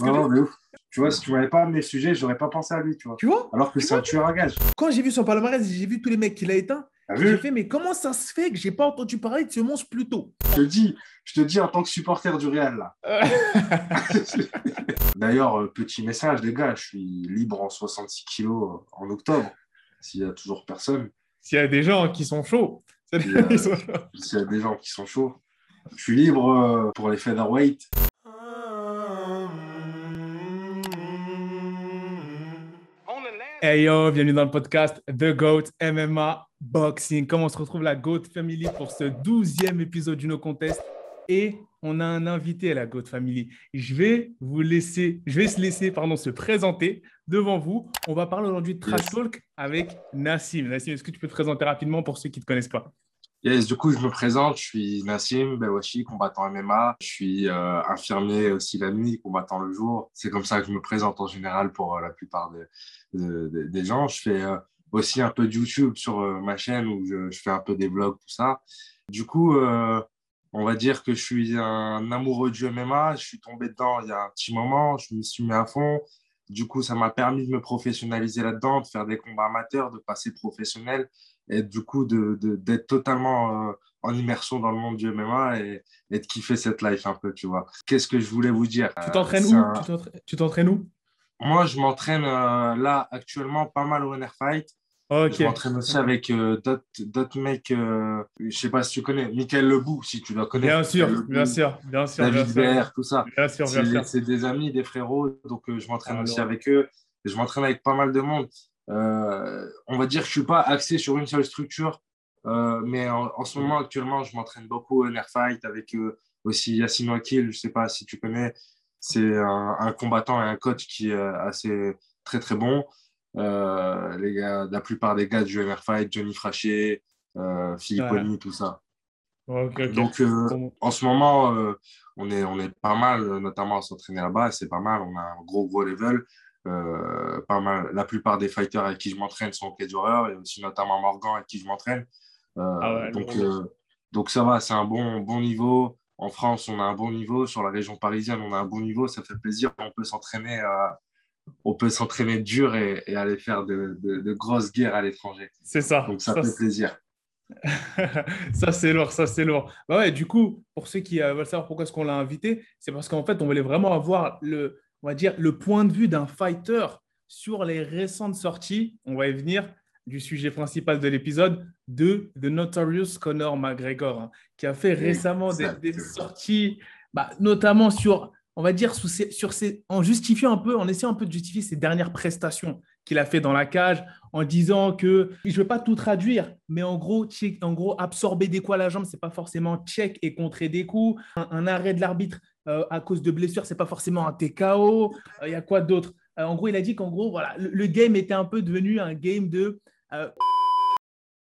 Non, mais ouf. Tu vois, si tu m'avais pas amené le sujet, j'aurais pas pensé à lui, tu vois. Tu vois Alors que Tu c'est un tueur à gage. Quand j'ai vu son palmarès, j'ai vu tous les mecs qu'il a éteints. J'ai fait, mais comment ça se fait que j'ai pas entendu parler de ce monstre plus tôt? Je te dis, je te dis en tant que supporter du Real, là. D'ailleurs, euh, petit message, les gars, je suis libre en 66 kilos euh, en octobre. S'il y a toujours personne, S'il y a des gens qui sont chauds. Puis, euh, s'il y a des gens qui sont chauds, je suis libre euh, pour les featherweight. Hey yo, bienvenue dans le podcast The GOAT MMA Boxing. Comment on se retrouve la GOAT Family pour ce douzième épisode du No Contest? Et on a un invité à la GOAT Family. Je vais vous laisser, je vais se laisser pardon, se présenter devant vous. On va parler aujourd'hui de Trash Yes. Talk avec Nassim. Nassim, est-ce que tu peux te présenter rapidement pour ceux qui ne te connaissent pas? Yes, du coup, je me présente, je suis Nassim Belwachi, combattant MMA. Je suis euh, infirmier aussi la nuit, combattant le jour. C'est comme ça que je me présente en général pour euh, la plupart des- de- de- des gens. Je fais euh, aussi un peu de YouTube sur euh, ma chaîne où je, je fais un peu des vlogs, tout ça. Du coup, euh, on va dire que je suis un amoureux du MMA. Je suis tombé dedans il y a un petit moment, je me suis mis à fond. Du coup, ça m'a permis de me professionnaliser là-dedans, de faire des combats amateurs, de passer professionnel et du coup de, de- d'être totalement euh, en immersion dans le monde du MMA et, et de kiffer cette life un peu, tu vois. Qu'est-ce que je voulais vous dire? Tu t'entraînes où? un- Tu t'entraînes où? Moi, je m'entraîne euh, là actuellement pas mal au NR Fight. Je m'entraîne aussi avec euh, d'autres, mecs, euh, je sais pas si tu connais, Michael Lebou, si tu dois connaître. Bien sûr, Lebou, bien sûr, bien sûr. David. Baer, tout ça. Bien sûr, bien C'est sûr. c'est des amis, des frérots, donc euh, je m'entraîne Ah, aussi alors. avec eux. Je m'entraîne avec pas mal de monde. On va dire que je suis pas axé sur une seule structure, mais en, en ce moment, actuellement, je m'entraîne beaucoup au NR Fight avec aussi Yassine Wakil, je sais pas si tu connais. C'est un, un combattant et un coach qui est assez très très bon. Euh, les gars, la plupart des gars du NR Fight, Johnny Frachier, euh, Philippe. Oni, tout ça. Donc, euh, en ce moment, euh, on, est, on est pas mal, euh, notamment à s'entraîner là-bas, c'est pas mal. On a un gros, gros level. Euh, pas mal. La plupart des fighters avec qui je m'entraîne sont au Cage Warrior et aussi notamment Morgan avec qui je m'entraîne. Euh, Ah ouais, donc, euh, donc, ça va, c'est un bon, bon niveau. En France, on a un bon niveau. Sur la région parisienne, on a un bon niveau. Ça fait plaisir. On peut s'entraîner. euh, on peut s'entraîner dur et, et aller faire de, de- de grosses guerres à l'étranger. C'est ça. Donc ça, Ça, fait plaisir. ça c'est lourd, ça c'est lourd. Bah ouais, du coup, pour ceux qui euh, veulent savoir pourquoi est-ce qu'on l'a invité, c'est parce qu'en fait, on voulait vraiment avoir le, on va dire, le point de vue d'un fighter sur les récentes sorties. On va y venir du sujet principal de l'épisode de The Notorious Conor McGregor, hein, qui a fait récemment des, sorties, bah, notamment sur, on va dire, sous ses- sur ses, en justifiant un peu, en essayant un peu de justifier ses dernières prestations qu'il a fait dans la cage, en disant que je ne veux pas tout traduire, mais en gros, check- en gros, absorber des coups à la jambe, c'est pas forcément check et contrer des coups. Un, un arrêt de l'arbitre euh, à cause de blessures, c'est pas forcément un TKO. Il y a quoi d'autre? Euh, En gros, il a dit qu'en gros, voilà, le, le game était un peu devenu un game de euh,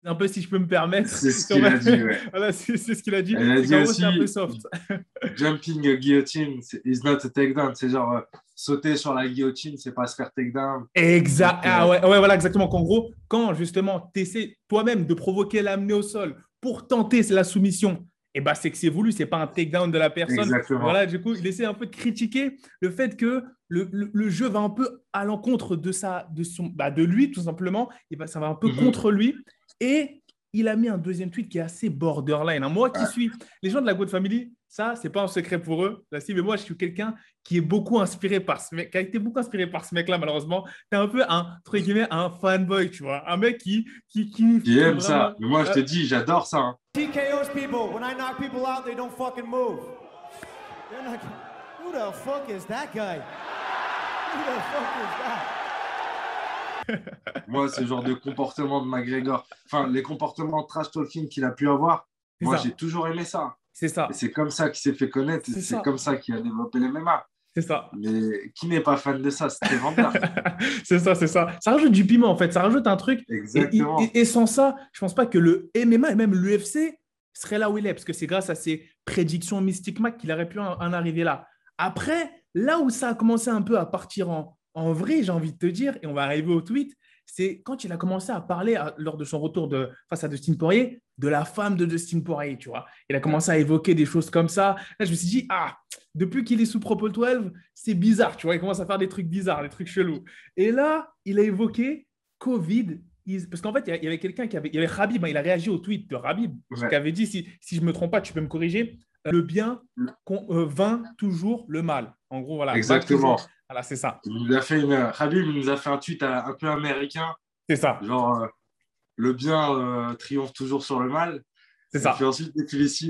un peu si je peux me permettre. C'est ce qu'il a dit, ouais. Voilà, c'est ce qu'il a dit. C'est un peu soft. Jumping guillotine is not a takedown. C'est genre euh, sauter sur la guillotine, c'est pas se faire takedown. Exact. Euh, Ah ouais, ouais, voilà, exactement. Qu'en gros, quand justement tu essaies toi-même de provoquer l'amener au sol pour tenter la soumission, et bah, c'est que c'est voulu, c'est pas un takedown de la personne. Exactement. Voilà, du coup, il essaie un peu de critiquer le fait que le, le- le jeu va un peu à l'encontre de, sa, de, son, bah, de lui, tout simplement. Et bah, ça va un peu Mhm. contre lui. Et il a mis un deuxième tweet qui est assez borderline. hein. Moi qui suis les gens de la Good Family, ça, c'est pas un secret pour eux. Là, si, mais moi, je suis quelqu'un qui est beaucoup inspiré par ce mec, qui a été beaucoup inspiré par ce mec-là, malheureusement. Tu es un peu un, entre guillemets, un fanboy, tu vois. Un mec qui, qui, qui, Qui aime vraiment- ça. Mais moi, je te dis, j'adore ça. hein. TKO's people. When I knock people out, they don't fucking move. They're not. Who the fuck is that guy? Who the fuck is that? Moi, ce genre de comportement de McGregor, enfin, les comportements trash talking qu'il a pu avoir, C'est moi, ça. j'ai toujours aimé ça. C'est ça. Et c'est comme ça qu'il s'est fait connaître. et C'est C'est comme ça qu'il a développé les MMA. C'est ça. Mais qui n'est pas fan de ça C'est très vendeur. c'est ça, c'est ça. Ça rajoute du piment, en fait. Ça rajoute un truc. Et, Exactement. et- et sans ça, je pense pas que le MMA et même l'UFC serait là où il est, parce que c'est grâce à ses prédictions Mystic Mac qu'il aurait pu en, en arriver là. Après, là où ça a commencé un peu à partir en, en vrai, j'ai envie de te dire, et on va arriver au tweet, c'est quand il a commencé à parler lors de son retour de, face à Dustin Poirier de la femme de Dustin Poirier, tu vois. Il a commencé à évoquer des choses comme ça. Là, je me suis dit, ah, depuis qu'il est sous Propol 12, c'est bizarre, tu vois. Il commence à faire des trucs bizarres, des trucs chelous. Et là, il a évoqué Covid. Parce qu'en fait, il y avait quelqu'un qui avait. Il y avait Rabib, hein, il a réagi au tweet de Rabib, qui avait dit si, si je ne me trompe pas, tu peux me corriger. Le bien euh, vainc toujours le mal. En gros, voilà. Exactement. Voilà, c'est ça. Il nous a fait une, Habib nous a fait un tweet un peu américain. C'est ça. Genre, euh, le bien euh, triomphe toujours sur le mal. C'est ça. Puis ensuite,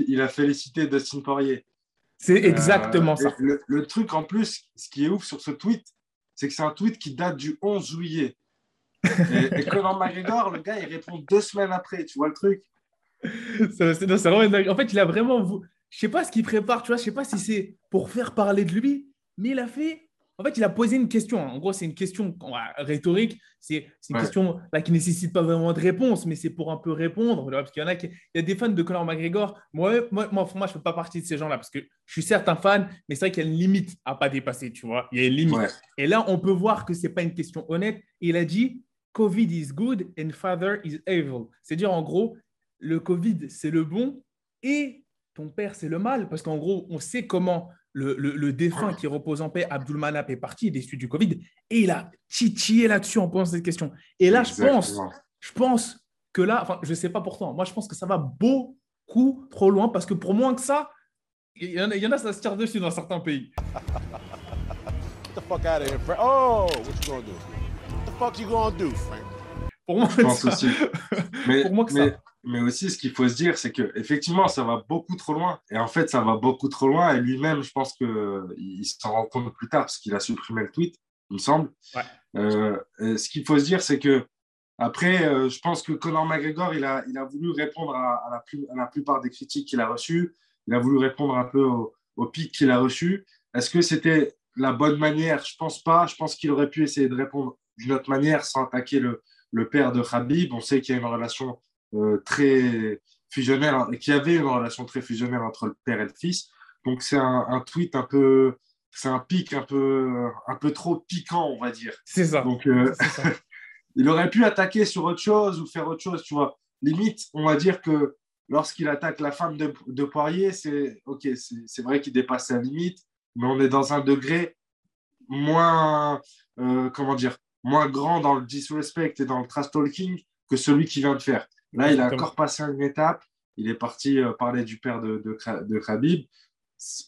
il a félicité Dustin Poirier. C'est exactement ça. Le, truc en plus, ce qui est ouf sur ce tweet, c'est que c'est un tweet qui date du 11 juillet. et, et Conor McGregor, le gars, il répond deux semaines après. Tu vois le truc c'est, vraiment En fait, il a vraiment. Je sais pas ce qu'il prépare, tu vois. Je sais pas si c'est pour faire parler de lui, mais il a fait en fait, il a posé une question. En gros, c'est une question rhétorique. C'est une question là, qui ne nécessite pas vraiment de réponse, mais c'est pour un peu répondre. Parce qu'il y en a qui. Il y a des fans de Conor McGregor. Moi, moi, moi, moi je ne fais pas partie de ces gens-là parce que je suis certes un fan, mais c'est vrai qu'il y a une limite à pas dépasser, tu vois. Il y a une limite. Et là, on peut voir que ce n'est pas une question honnête. il a dit Covid is good and father is evil. C'est-à-dire, en gros, le Covid, c'est le bon et ton père, c'est le mal. Parce qu'en gros, on sait comment le, défunt qui repose en paix, Abdul Manap, est parti des suites du Covid et il a titillé là-dessus en posant cette question. Et là, je pense, je pense que là, enfin, je ne sais pas pourtant, moi, je pense que ça va beaucoup trop loin parce que pour moins que ça, il y en a, il y en a ça se tire dessus dans certains pays. Get the fuck out of here, Frank. Oh, what you gonna do? What the fuck you gonna do, Frank? Pour moi, je pense aussi. Mais, pour moi que ça mais aussi, ce qu'il faut se dire, c'est que effectivement, ça va beaucoup trop loin. Et en fait, ça va beaucoup trop loin. Et lui-même, je pense qu'il s'en rend compte plus tard parce qu'il a supprimé le tweet, il me semble. Euh, ce qu'il faut se dire, c'est que après, euh, je pense que Conor McGregor, il a, il a voulu répondre à, la, à la, plupart des critiques qu'il a reçues. Il a voulu répondre un peu au, au pic qu'il a reçu. Est-ce que c'était la bonne manière? Je pense pas. Je pense qu'il aurait pu essayer de répondre d'une autre manière sans attaquer le, le père de Khabib. On sait qu'il y a une relation euh, très fusionnel, qui avait une relation très fusionnelle entre le père et le fils. Donc c'est un, tweet un peu, c'est un pic un peu, un peu trop piquant, on va dire. C'est ça. Donc euh, il aurait pu attaquer sur autre chose ou faire autre chose, tu vois. Limite, on va dire que lorsqu'il attaque la femme de, de Poirier, c'est ok, c'est vrai qu'il dépasse sa limite, mais on est dans un degré moins, euh, comment dire, moins grand dans le disrespect et dans le trash talking que celui qui vient de faire. Là, il a encore passé une étape. Il est parti euh, parler du père de, de, de Khabib.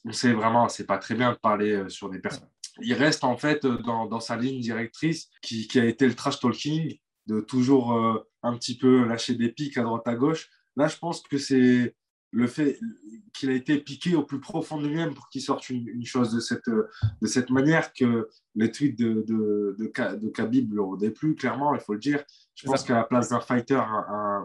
On sait vraiment, c'est pas très bien de parler euh, sur des personnes. Il reste en fait euh, dans, dans sa ligne directrice qui, qui, a été le trash talking, de toujours un petit peu lâcher des pics à droite à gauche. Là, je pense que c'est le fait qu'il a été piqué au plus profond de lui-même pour qu'il sorte une, chose de cette, de cette manière que les tweets de, de, de, de Khabib ne le déplu, clairement, il faut le dire. Je pense qu'à la place d'un fighter,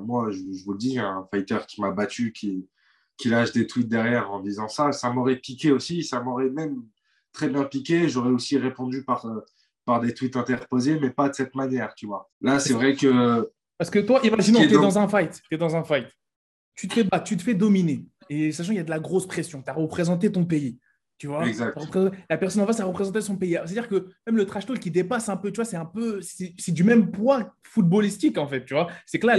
moi, je, vous le dis, un fighter qui m'a battu, qui, qui lâche des tweets derrière en disant ça, ça m'aurait piqué aussi, ça m'aurait même très bien piqué. J'aurais aussi répondu par, par des tweets interposés, mais pas de cette manière, tu vois. Là, c'est vrai que... Parce que toi, imaginons, tu es dans un fight, tu es dans un fight tu te fais tu te fais dominer. Et sachant qu'il y a de la grosse pression, tu as représenté ton pays. Tu vois La personne en face a représenté son pays. C'est-à-dire que même le trash talk qui dépasse un peu, tu vois, c'est un peu, c'est du même poids footballistique en fait, tu vois. C'est que là,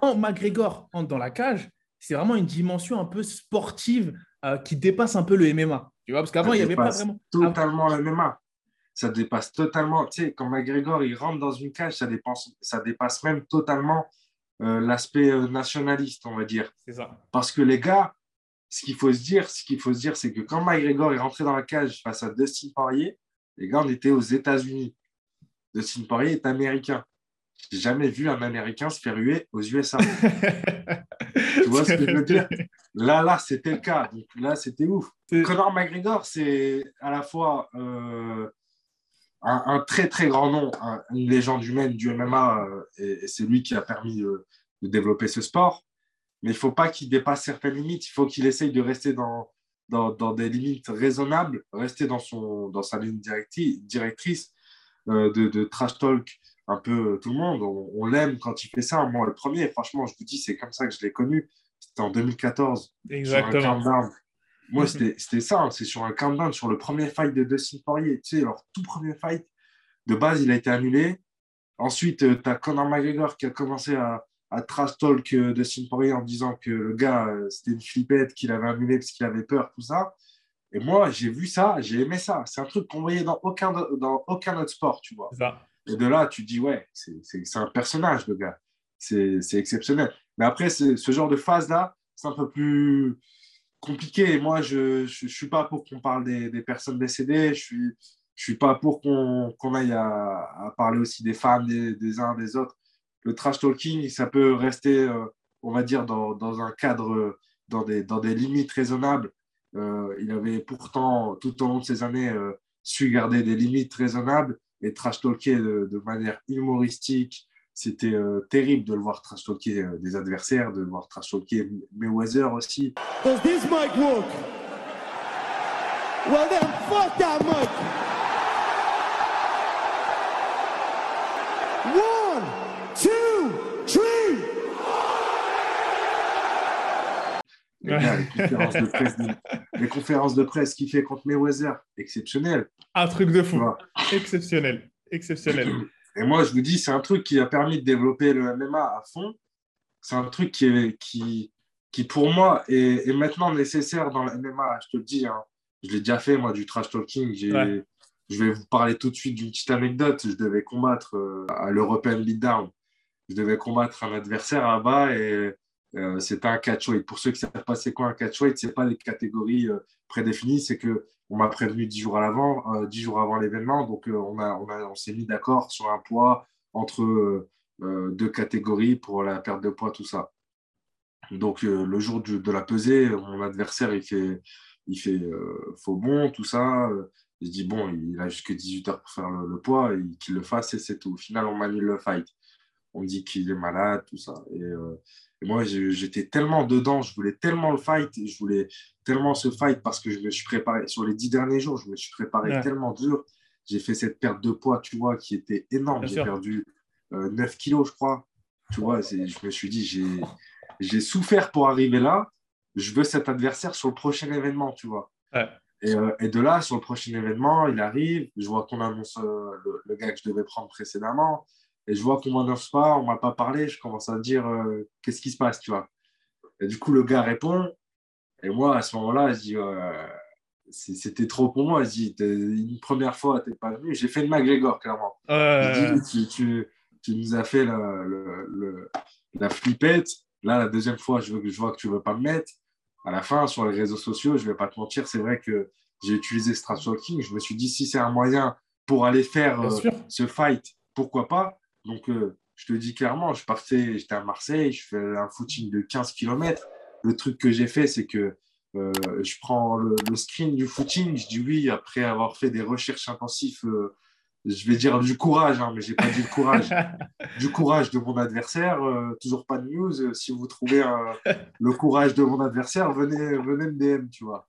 quand McGregor entre dans la cage, c'est vraiment une dimension un peu sportive euh, qui dépasse un peu le MMA. Tu vois, parce qu'avant, il n'y avait pas vraiment. Totalement le MMA. Ça dépasse totalement. Tu sais, quand McGregor il rentre dans une cage, ça, dépasse, ça dépasse même totalement euh, l'aspect euh, nationaliste, on va dire. C'est ça. Parce que les gars, ce qu'il faut se dire, ce qu'il faut se dire, c'est que quand McGregor est rentré dans la cage face à Dustin Poirier, les gars, on était aux États-Unis. Dustin Poirier est américain. J'ai jamais vu un Américain se faire huer aux USA. tu vois ce que je veux dire? Là, là, c'était le cas. Donc là, c'était ouf. Conor McGregor, c'est à la fois euh, un, très très grand nom, une légende humaine du MMA, euh, et, c'est lui qui a permis de développer ce sport. Mais il ne faut pas qu'il dépasse certaines limites, il faut qu'il essaye de rester dans, dans, dans, des limites raisonnables, rester dans, son, dans sa ligne directrice euh, de, de, trash talk un peu tout le monde. On, l'aime quand il fait ça. Moi, le premier, franchement, je vous dis, c'est comme ça que je l'ai connu. C'était en 2014. Exactement. Moi, c'était ça. Hein. C'est sur un countdown, sur le premier fight de Dustin Poirier. Tu sais, leur tout premier fight. de base, il a été annulé. Ensuite, tu as Conor McGregor qui a commencé à, à trash talk de Poirier en disant que le gars, c'était une flippette, qu'il avait annulé parce qu'il avait peur, tout ça. Et moi, j'ai vu ça, j'ai aimé ça. C'est un truc qu'on voyait dans aucun, dans aucun autre sport, tu vois. Et de là, tu dis, ouais, c'est un personnage, le gars. C'est exceptionnel. Mais après, ce genre de phase-là, c'est un peu plus compliqué. Moi, je ne suis pas pour qu'on parle des, des, personnes décédées. Je suis, je suis pas pour qu'on aille à, parler aussi des femmes, des, des, uns, des autres. Le trash talking, ça peut rester, euh, on va dire, dans, dans, un cadre, dans des, dans des limites raisonnables. Euh, il avait pourtant, tout au long de ces années, euh, su garder des limites raisonnables et trash talker de, manière humoristique. C'était euh, terrible de le voir trash talker des adversaires, de le voir trash talker Mayweather aussi. Does this mic work? Well then, fuck that mic! One, two, three! les, conférences de presse, les conférences de presse qu'il fait contre Mayweather, exceptionnel. Un truc de fou. Exceptionnel. Exceptionnel. Et moi, je vous dis, c'est un truc qui a permis de développer le MMA à fond. C'est un truc qui, qui, qui pour moi, est, maintenant nécessaire dans le MMA. Je te le dis, hein. je l'ai déjà fait, moi, du trash talking. Je vais vous parler tout de suite d'une petite anecdote. Je devais combattre euh, à l'European Beatdown. Je devais combattre un adversaire là-bas et euh, c'est un catchweight. Pour ceux qui ne savent pas c'est quoi un catchweight, ce n'est pas des catégories euh, prédéfinies, c'est qu'on m'a prévenu dix jours à l'avant, euh, dix jours avant l'événement, donc on, a, on, a, on s'est mis d'accord sur un poids entre deux catégories pour la perte de poids, tout ça. Donc le jour de la pesée, mon adversaire, il fait, il fait faux bon, tout ça. Je dis, bon, il a jusque 18 heures pour faire le, poids, qu'il le fasse et c'est tout. Au final, on m'annule le fight. On dit qu'il est malade, tout ça. Et, et moi, j'étais tellement dedans, je voulais tellement le fight, je voulais tellement ce fight parce que je me suis préparé, sur les dix derniers jours, je me suis préparé tellement dur. J'ai fait cette perte de poids, tu vois, qui était énorme. J'ai perdu 9 euh, kilos, je crois. Tu vois, je me suis dit, j'ai souffert pour arriver là. Je veux cet adversaire sur le prochain événement, tu vois. Et, euh, et, de là, sur le prochain événement, il arrive. Je vois qu'on annonce euh, le, gars que je devais prendre précédemment. Et je vois qu'on m'annonce pas, on m'a pas parlé, je commence à dire euh, qu'est-ce qui se passe, tu vois. Et du coup, le gars répond. Et moi, à ce moment-là, je dis c'était trop pour moi. Je dis une première fois, tu n'es pas venu. J'ai fait le McGregor, clairement. tu, tu, tu, nous as fait la, le, la flippette. Là, la deuxième fois, je, veux, je vois que tu ne veux pas me mettre. À la fin, sur les réseaux sociaux, je ne vais pas te mentir, c'est vrai que j'ai utilisé Strat Talking. Je me suis dit, si c'est un moyen pour aller faire euh, ce fight, pourquoi pas? Donc, euh, je te dis clairement, je partais, j'étais à Marseille, je fais un footing de 15 km. Le truc que j'ai fait, c'est que euh, je prends le, screen du footing, je dis oui, après avoir fait des recherches intensives, euh, je vais dire du courage, hein, mais je n'ai pas dit le courage, du courage de mon adversaire. toujours pas de news. si vous trouvez le courage de mon adversaire, venez, venez me DM, tu vois.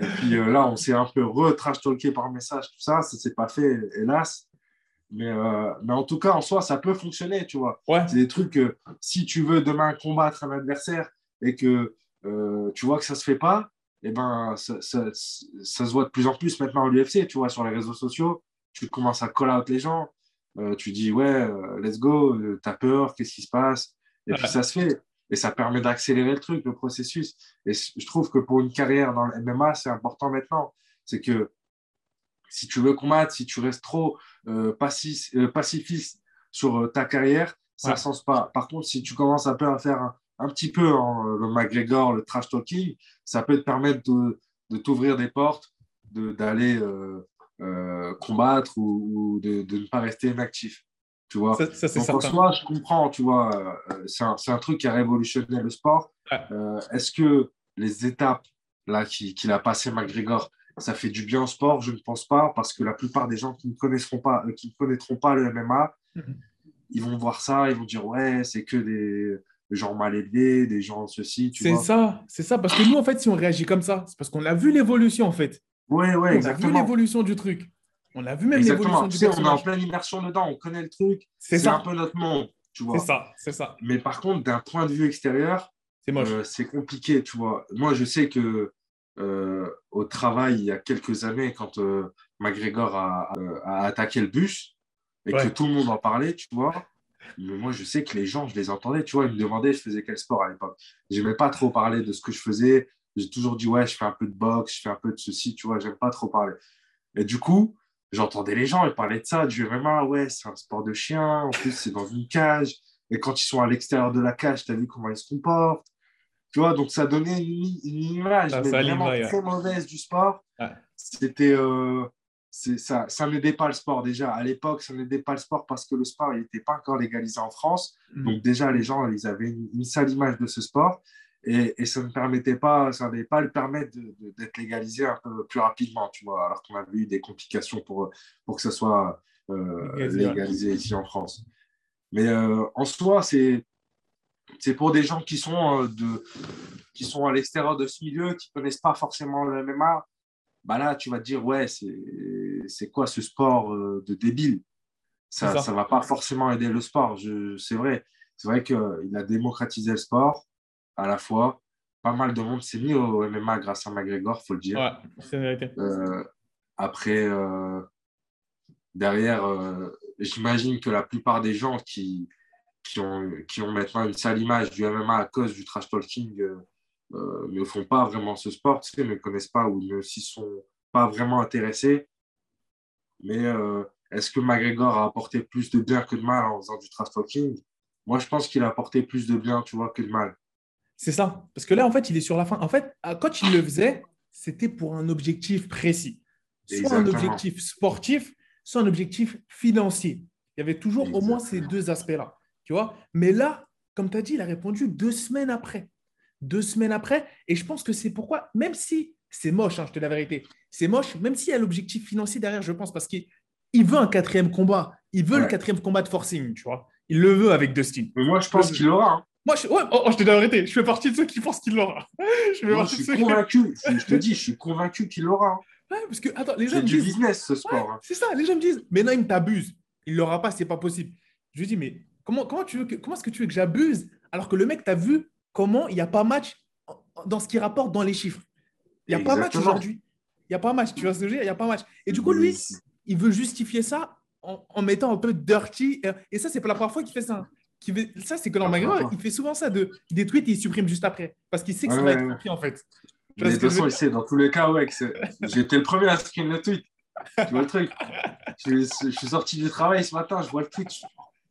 Et puis là, on s'est un peu re-trash-talké par message, tout ça, ça ne s'est pas fait, hélas. Mais, euh, mais, en tout cas, en soi, ça peut fonctionner, tu vois. C'est des trucs que si tu veux demain combattre un adversaire et que euh, tu vois que ça ne se fait pas, eh ben, ça, ça, ça, se voit de plus en plus maintenant à l'UFC, tu vois, sur les réseaux sociaux. Tu commences à call out les gens. Euh, tu dis, ouais, let's go, t'as peur, qu'est-ce qui se passe? Et puis ça se fait. Et ça permet d'accélérer le truc, le processus. Et je trouve que pour une carrière dans le MMA, c'est important maintenant. C'est que si tu veux combattre, si tu restes trop euh, euh, pacifiste sur euh, ta carrière, ça ne sens pas. Par contre, si tu commences un peu à faire un, petit peu le McGregor, le trash talking, ça peut te permettre de, t'ouvrir des portes, d'aller combattre ou, de, ne pas rester inactif. Tu vois ça, Donc, en soi, je comprends, tu vois, c'est un, truc qui a révolutionné le sport. Est-ce que les étapes là qu'il a passé McGregor, ça fait du bien au sport, je ne pense pas, parce que la plupart des gens qui ne connaîtront pas, euh, qui ne connaîtront pas le MMA, mhm. ils vont voir ça, ils vont dire ouais, c'est que des, gens mal élevés, des gens ceci. C'est ça, c'est ça, parce que nous en fait, si on réagit comme ça, c'est parce qu'on a vu l'évolution en fait. Ouais, ouais, exactement. On a vu l'évolution du truc. On a vu même l'évolution du On est en pleine immersion dedans, on connaît le truc. C'est un peu notre monde, tu vois. C'est ça, c'est ça. Mais par contre, d'un point de vue extérieur, c'est euh, c'est compliqué, tu vois. Moi, je sais que au travail il y a quelques années quand euh, McGregor a, a, attaqué le bus et que tout le monde en parlait, tu vois. Mais moi, je sais que les gens, je les entendais, tu vois, ils me demandaient je faisais quel sport à l'époque. J'aimais pas trop parler de ce que je faisais. J'ai toujours dit, ouais, je fais un peu de boxe, je fais un peu de ceci, tu vois, j'aime pas trop parler. Et du coup, j'entendais les gens, ils parlaient de ça, du MMA, ouais, c'est un sport de chien, en plus, c'est dans une cage. Et quand ils sont à l'extérieur de la cage, tu as vu comment ils se comportent. Tu vois, donc ça donnait une, image vraiment très mauvaise du sport. C'était. Euh, ça, ça n'aidait pas le sport déjà. À l'époque, ça n'aidait pas le sport parce que le sport n'était pas encore légalisé en France. Mm. Donc déjà, les gens, ils avaient une, sale image de ce sport. Et, et, ça ne permettait pas, ça n'allait pas le permettre d'être légalisé un peu plus rapidement, tu vois, alors qu'on avait eu des complications pour, pour que ça soit euh, légalisé ici en France. Mais euh, en soi, c'est c'est pour des gens qui sont, euh, de, qui sont à l'extérieur de ce milieu, qui ne connaissent pas forcément le MMA. Bah là, tu vas te dire, ouais, c'est quoi ce sport euh, de débile? Ça ne va pas forcément aider le sport. C'est vrai. C'est vrai qu'il a démocratisé le sport à la fois. Pas mal de monde s'est mis au MMA grâce à McGregor, il faut le dire. Ouais, c'est vérité. Euh, après, derrière, j'imagine que la plupart des gens qui, qui ont, qui ont maintenant une sale image du MMA à cause du trash talking euh, euh, ne font pas vraiment ce sport, tu sais, ne connaissent pas ou ne s'y sont pas vraiment intéressés. Mais euh, est-ce que McGregor a apporté plus de bien que de mal en faisant du trash talking? Moi, je pense qu'il a apporté plus de bien, tu vois, que de mal. C'est ça. Parce que là, en fait, il est sur la fin. En fait, quand il le faisait, c'était pour un objectif précis. Soit un objectif sportif, soit un objectif financier. Il y avait toujours au moins ces deux aspects-là. Tu vois? Mais là, comme tu as dit, il a répondu deux semaines après. Deux semaines après. Et je pense que c'est pourquoi, même si c'est moche, hein, je te dis la vérité, c'est moche, même s'il y a l'objectif financier derrière, je pense, parce qu'il veut un quatrième combat. Il veut le quatrième combat de forcing, tu vois. Il le veut avec Dustin. Mais moi, je pense qu'il l'aura. Hein. Moi, je, ouais, oh, oh, je te dis la vérité, je fais partie de ceux qui pensent qu'il l'aura. je, suis convaincu. je te dis, je suis convaincu qu'il l'aura. Hein. Ouais, parce que, attends, les gens C'est du business, ce sport. c'est ça, les gens me disent, mais non, il t'abuse. Il l'aura pas, c'est pas possible. Je lui dis, mais Comment, comment, tu veux que, comment est-ce que tu veux que j'abuse alors que le mec, tu as vu comment il n'y a pas match dans ce qu'il rapporte dans les chiffres? Il n'y a pas match aujourd'hui. Il n'y a pas match. Tu vois ce que je veux dire? Il n'y a pas match. Et du coup, lui, il veut justifier ça en, mettant un peu dirty. Et ça, c'est pas la première fois qu'il fait ça. Qui ça, c'est que dans McGregor, il fait souvent ça de des tweets et il supprime juste après. Parce qu'il sait que ça va être compris, en fait. de toute façon, il sait, dans tous les cas, ouais, j'étais le premier à screen le tweet. Tu vois le truc? Je, je, suis sorti du travail ce matin, je vois le tweet,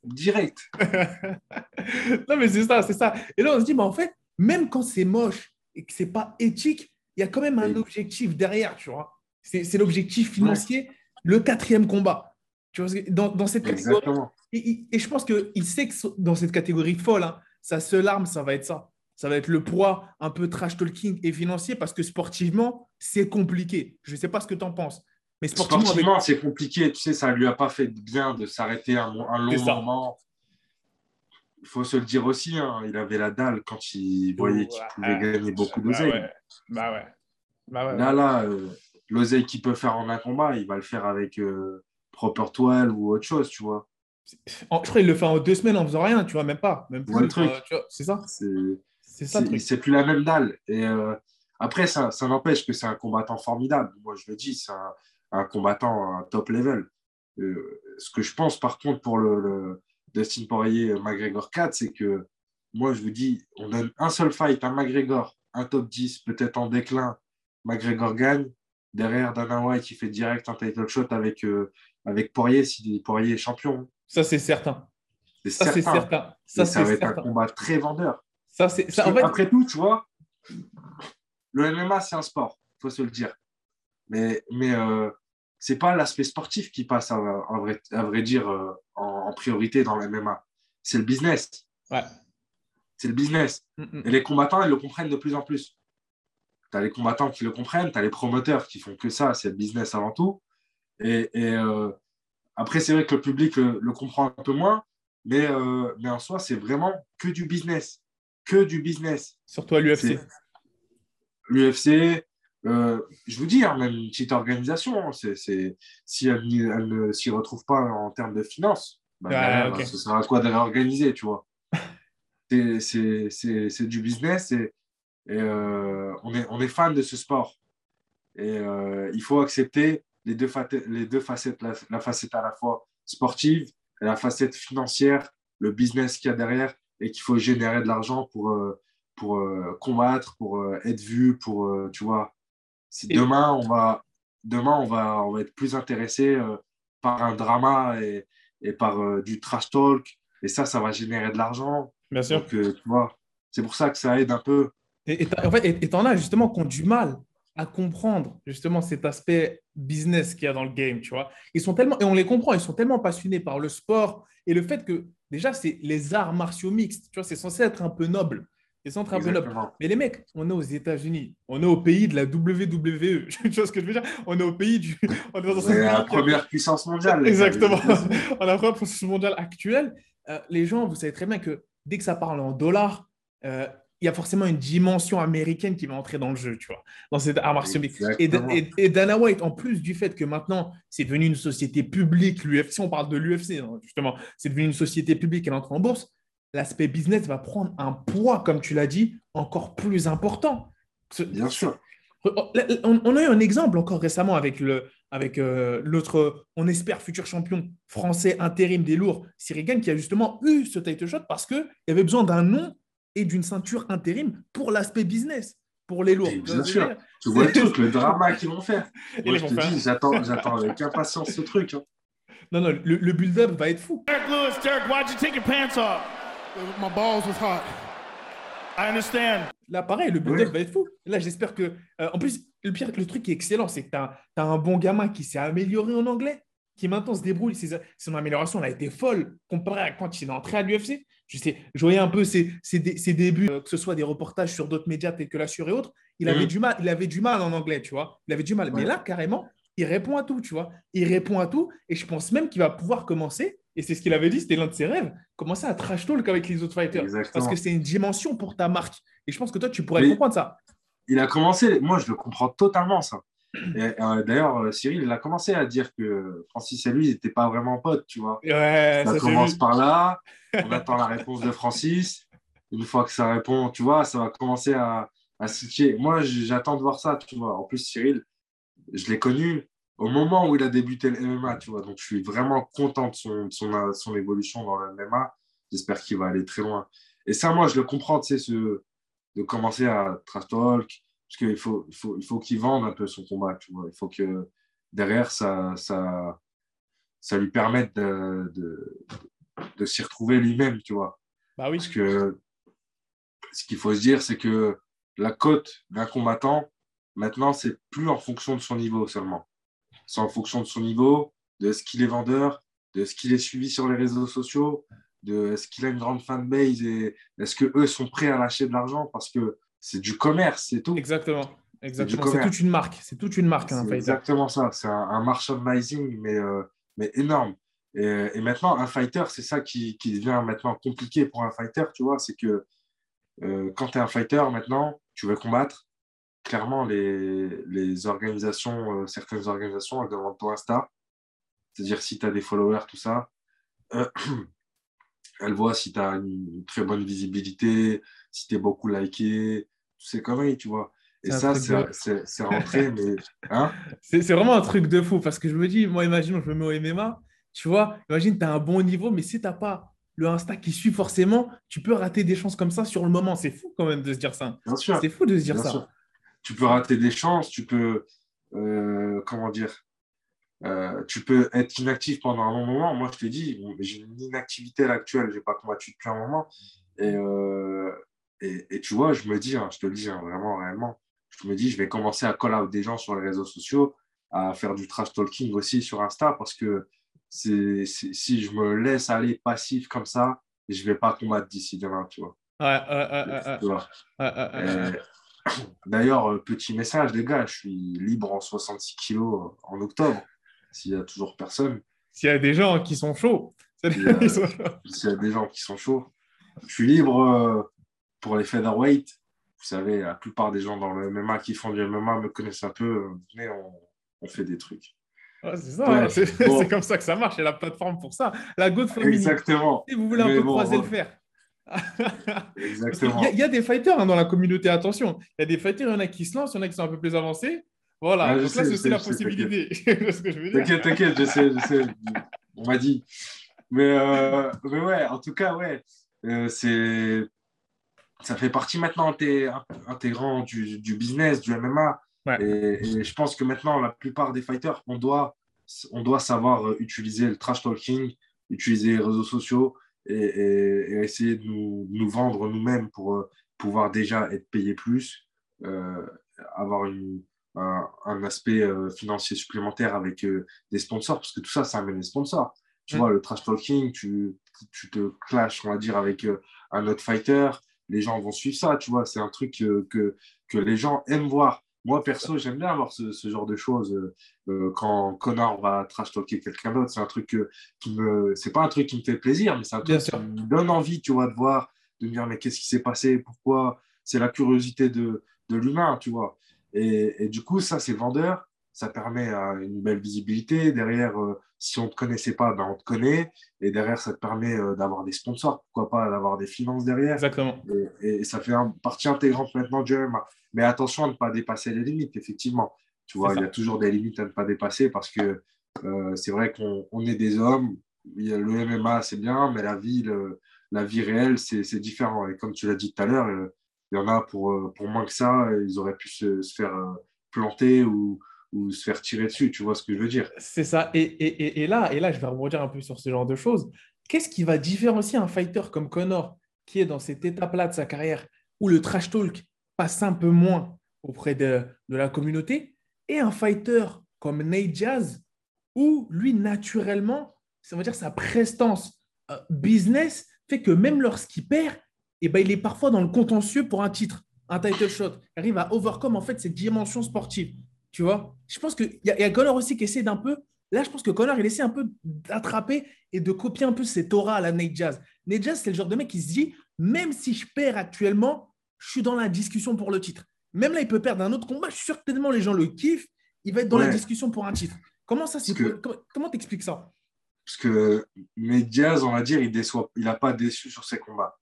direct. non, mais c'est ça, c'est ça. Et là, on se dit, mais en fait, même quand c'est moche et que c'est pas éthique, il y a quand même un objectif derrière, tu vois. C'est l'objectif financier, le quatrième combat. Tu vois, dans, dans cette catégorie. Et, et, je pense qu'il sait que dans cette catégorie folle, hein, sa seule arme, ça va être ça. Ça va être le poids un peu trash talking et financier parce que sportivement, c'est compliqué. Je ne sais pas ce que tu en penses. Mais sportivement, c'est compliqué. Tu sais, ça ne lui a pas fait bien de s'arrêter un, long moment. Il faut se le dire aussi, hein, il avait la dalle quand il voyait qu'il pouvait gagner beaucoup bah d'oseille. Bah ouais. Bah ouais. là, là, euh, l'oseille qu'il peut faire en un combat, il va le faire avec euh, Proper Toile ou autre chose, tu vois. Je crois qu'il le fait en deux semaines en faisant rien, tu vois, même pas. Même plus, truc. c'est ça. C'est ça. C'est plus la même dalle. Et euh, après, ça, ça n'empêche que c'est un combattant formidable. Moi, je le dis, c'est un, un combattant à top level. Euh, ce que je pense par contre pour le, Dustin Poirier McGregor 4, c'est que moi je vous dis, on a un seul fight, un McGregor, un top 10, peut-être en déclin, McGregor gagne. Derrière Dana White qui fait direct un title shot avec, euh, avec Poirier si Poirier est champion. Ça c'est certain. Ça c'est certain. Ça, ça va être un combat très vendeur. Ça, c'est, Après tout, tu vois, le MMA c'est un sport, il faut se le dire. Mais, mais euh, c'est pas l'aspect sportif qui passe, à, vrai, à vrai, dire, euh, en, priorité dans le MMA. C'est le business. Ouais. C'est le business. Mm, mm. Et les combattants, ils le comprennent de plus en plus. Tu as les combattants qui le comprennent, tu as les promoteurs qui font que ça, c'est le business avant tout. Et, et euh, après, c'est vrai que le public le, comprend un peu moins, mais, euh, mais en soi, c'est vraiment que du business. Que du business. Surtout à l'UFC. L'UFC, euh, je vous dis, hein, même une petite organisation, c'est, si elle, ne s'y retrouve pas en termes de finances, bah, ce sera à quoi de réorganiser, tu vois. c'est, du business et Et euh, on, est, on est fan de ce sport. Et euh, il faut accepter les deux, les deux facettes, la, facette à la fois sportive et la facette financière, le business qu'il y a derrière et qu'il faut générer de l'argent pour, pour combattre, pour être vu, pour, tu vois. Demain, on va, demain on, va, on va être plus intéressé par un drama et, et par du trash talk. Et ça, ça va générer de l'argent. Bien sûr. tu vois, c'est pour ça que ça aide un peu. Et en fait, et t'en as justement qui ont du mal à comprendre justement cet aspect business qu'il y a dans le game, tu vois. Ils sont tellement, et on les comprend, ils sont tellement passionnés par le sport et le fait que déjà, c'est les arts martiaux mixtes, tu vois, c'est censé être un peu noble. Peu noble. Mais les mecs, on est aux États-Unis, on est au pays de la WWE. tu vois ce que je veux dire? On est au pays du. On est dans la première puissance mondiale. Exactement. on a la première puissance mondiale actuelle. Euh, les gens, vous savez très bien que dès que ça parle en dollars, euh, il y a forcément une dimension américaine qui va entrer dans le jeu, tu vois, dans cette art martial et, et, Dana White, en plus du fait que maintenant, c'est devenu une société publique, l'UFC, on parle de l'UFC, hein, justement, c'est devenu une société publique, elle entre en bourse, l'aspect business va prendre un poids, comme tu l'as dit, encore plus important. Bien sûr. On, a eu un exemple encore récemment avec le avec euh, l'autre, on espère, futur champion français intérim des lourds, Sirigan, qui a justement eu ce title shot parce qu'il y avait besoin d'un nom et d'une ceinture intérim pour l'aspect business, pour les lourds. bien sûr, tu vois tout le drama qu'ils vont faire. Moi, je te dis, j'attends, j'attends avec impatience ce truc. Hein. Non, non, le, le build-up va être fou. Derek Lewis, Derek, why'd you take your pants off? My balls was hot. I understand. Là, pareil, le build-up va être fou. Là, j'espère que. Euh, en plus, le pire, le truc qui est excellent, c'est que tu as, as, un bon gamin qui s'est amélioré en anglais, qui maintenant se débrouille. Son amélioration elle a été folle comparé à quand il est entré à l'UFC. Je sais, je voyais un peu ses, ses, débuts, euh, que ce soit des reportages sur d'autres médias tels que La Sur et autres. Il avait, mm. du mal, il avait du mal en anglais, tu vois. Il avait du mal. Mais là, carrément, il répond à tout, tu vois. Il répond à tout. Et je pense même qu'il va pouvoir commencer, et c'est ce qu'il avait dit, c'était l'un de ses rêves, commencer à trash talk avec les autres fighters? Parce que c'est une dimension pour ta marque. Et je pense que toi, tu pourrais comprendre ça. Il a commencé, moi, je le comprends totalement, ça. Euh, d'ailleurs, euh, Cyril, il a commencé à dire que Francis et lui n'étaient pas vraiment potes, tu vois. ça, commence par là, on attend la réponse de Francis. Une fois que ça répond, tu vois, ça va commencer à, à Moi, j'attends de voir ça, tu vois. En plus, Cyril, je l'ai connu au moment où il a débuté le MMA, tu vois. Donc, je suis vraiment content de son, son, son évolution dans le MMA. J'espère qu'il va aller très loin. Et ça, moi, je le comprends, tu sais, ce, de commencer à trash talk, parce qu'il faut, il faut, il faut qu'il vende un peu son combat, tu vois. Il faut que derrière, ça, ça, ça lui permette de, de, de s'y retrouver lui-même, tu vois. Bah oui. Parce que ce qu'il faut se dire, c'est que la cote d'un combattant, maintenant, c'est plus en fonction de son niveau seulement. C'est en fonction de son niveau, de ce qu'il est vendeur, de ce qu'il est suivi sur les réseaux sociaux, de est-ce qu'il a une grande fanbase et est-ce que eux sont prêts à lâcher de l'argent parce que c'est du commerce, c'est tout. Exactement. Exactement. C'est toute une marque. C'est toute une marque. Hein, exactement ça. C'est un, un merchandising, mais, euh, mais énorme. Et, maintenant, un fighter, c'est ça qui, qui, devient maintenant compliqué pour un fighter, tu vois. C'est que euh, quand tu es un fighter, maintenant, tu veux combattre. Clairement, les, les organisations, euh, certaines organisations, elles demandent ton Insta. C'est-à-dire si tu as des followers, tout ça. elles voient si tu as une très bonne visibilité, si tu es beaucoup liké, tous ces conneries, tu vois. Et ça, c'est rentré, mais. Hein? C'est vraiment un truc de fou parce que je me dis, moi, imagine, je me mets au MMA, tu vois, imagine, tu as un bon niveau, mais si tu n'as pas le Insta qui suit forcément, tu peux rater des chances comme ça sur le moment. C'est fou quand même de se dire ça. C'est fou de se dire ça. Tu peux rater des chances, tu peux. Euh, comment dire euh, tu peux être inactif pendant un long moment. Moi, je te dis, j'ai une inactivité à l'actuelle, je n'ai pas combattu depuis un moment. Et, euh, et, et, tu vois, je me dis, hein, je te le dis hein, vraiment, réellement, je me dis, je vais commencer à call out des gens sur les réseaux sociaux, à faire du trash talking aussi sur Insta, parce que c'est, si je me laisse aller passif comme ça, je ne vais pas combattre d'ici demain, tu vois. D'ailleurs, petit message, les gars, je suis libre en 66 kilos en octobre, s'il y a toujours personne. S'il y a des gens qui sont chauds. S'il y, a des gens qui sont chauds. Je suis libre euh, pour les featherweight. Vous savez, la plupart des gens dans le MMA qui font du MMA me connaissent un peu, mais on fait des trucs c'est ça, c'est comme ça que ça marche. Il y a la plateforme pour ça. La GoFundMe. Exactement. Si vous voulez un peu croiser le fer. Exactement. Il y, a des fighters hein, dans la communauté, attention. Il y a des fighters, il y en a qui se lancent, il y en a qui sont un peu plus avancés. Voilà, là, sais, c'est aussi la possibilité. T'inquiète, t'inquiète, je sais, je sais. On m'a dit. Mais, euh, mais ouais, en tout cas, ouais, euh, c'est, ça fait partie maintenant inté- intégrant du, du business, du MMA. Ouais. Et, et je pense que maintenant, la plupart des fighters, on doit, on doit savoir euh, utiliser le trash talking, utiliser les réseaux sociaux et, et- et essayer de nous, nous vendre nous-mêmes pour euh, pouvoir déjà être payé plus, euh, avoir une, un, un aspect euh, financier supplémentaire avec euh, des sponsors, parce que tout ça, ça amène des sponsors. Tu vois, le trash talking, tu, tu te clashes, on va dire, avec un autre fighter, les gens vont suivre ça, tu vois, c'est un truc que, que les gens aiment voir. Moi, perso, j'aime bien voir ce, ce genre de choses. euh, euh, quand Connor va trash talker quelqu'un d'autre, c'est un truc que, qui me. C'est pas un truc qui me fait plaisir, mais c'est un Bien truc qui sûr. me donne envie, tu vois, de voir, de me dire, mais qu'est-ce qui s'est passé? Pourquoi? C'est la curiosité de, de l'humain, tu vois. Et, et du coup, ça, c'est vendeur. Ça permet euh, une belle visibilité. Derrière, euh, si on ne te connaissait pas, ben, on te connaît. Et derrière, ça te permet euh, d'avoir des sponsors, pourquoi pas d'avoir des finances derrière. Exactement. Et, et ça fait un- partie intégrante maintenant du MMA. Mais attention à ne pas dépasser les limites, effectivement. Tu vois, il y a toujours des limites à ne pas dépasser parce que euh, c'est vrai qu'on on est des hommes. Le MMA, c'est bien, mais la vie, le- la vie réelle, c'est différent. Et comme tu l'as dit tout à l'heure, euh, il y en a pour, euh, pour moins que ça, ils auraient pu se, se faire planter ou, ou se faire tirer dessus. Tu vois ce que je veux dire? C'est ça. Et, et, et, et là, et là, je vais rebondir un peu sur ce genre de choses. Qu'est-ce qui va différencier un fighter comme Connor, qui est dans cette étape-là de sa carrière, où le trash talk passe un peu moins auprès de, la communauté, et un fighter comme Nate Diaz, où lui, naturellement, ça veut dire sa prestance euh, business fait que même lorsqu'il perd, eh ben, il est parfois dans le contentieux pour un titre, un title shot. Arrive à overcome en fait cette dimension sportive. Tu vois? Je pense qu'il y, y a Connor aussi qui essaie d'un peu. Là, je pense que Connor, il essaie un peu d'attraper et de copier un peu cette aura à la Nate Jazz. Nate Jazz, c'est le genre de mec qui se dit même si je perds actuellement, je suis dans la discussion pour le titre. Même là, il peut perdre un autre combat. Je suis sûr que tellement les gens le kiffent. Il va être dans la discussion pour un titre. Comment ça c'est que- Comment t'expliques ça? Parce que mais Diaz, on va dire, il déçoit, il n'a pas déçu sur ses combats.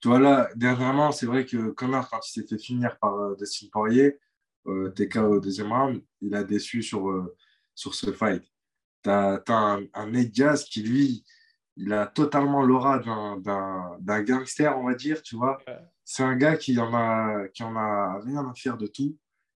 Tu vois, là, dernièrement, c'est vrai que Connor, quand il s'est fait finir par euh, Dustin Poirier, euh, TK au deuxième round, il a déçu sur, euh, sur ce fight. Tu as, un, un Nate Diaz qui, lui, il a totalement l'aura d'un- gangster, on va dire, tu vois. Ouais. C'est un gars qui en, a, qui en a rien à faire de tout.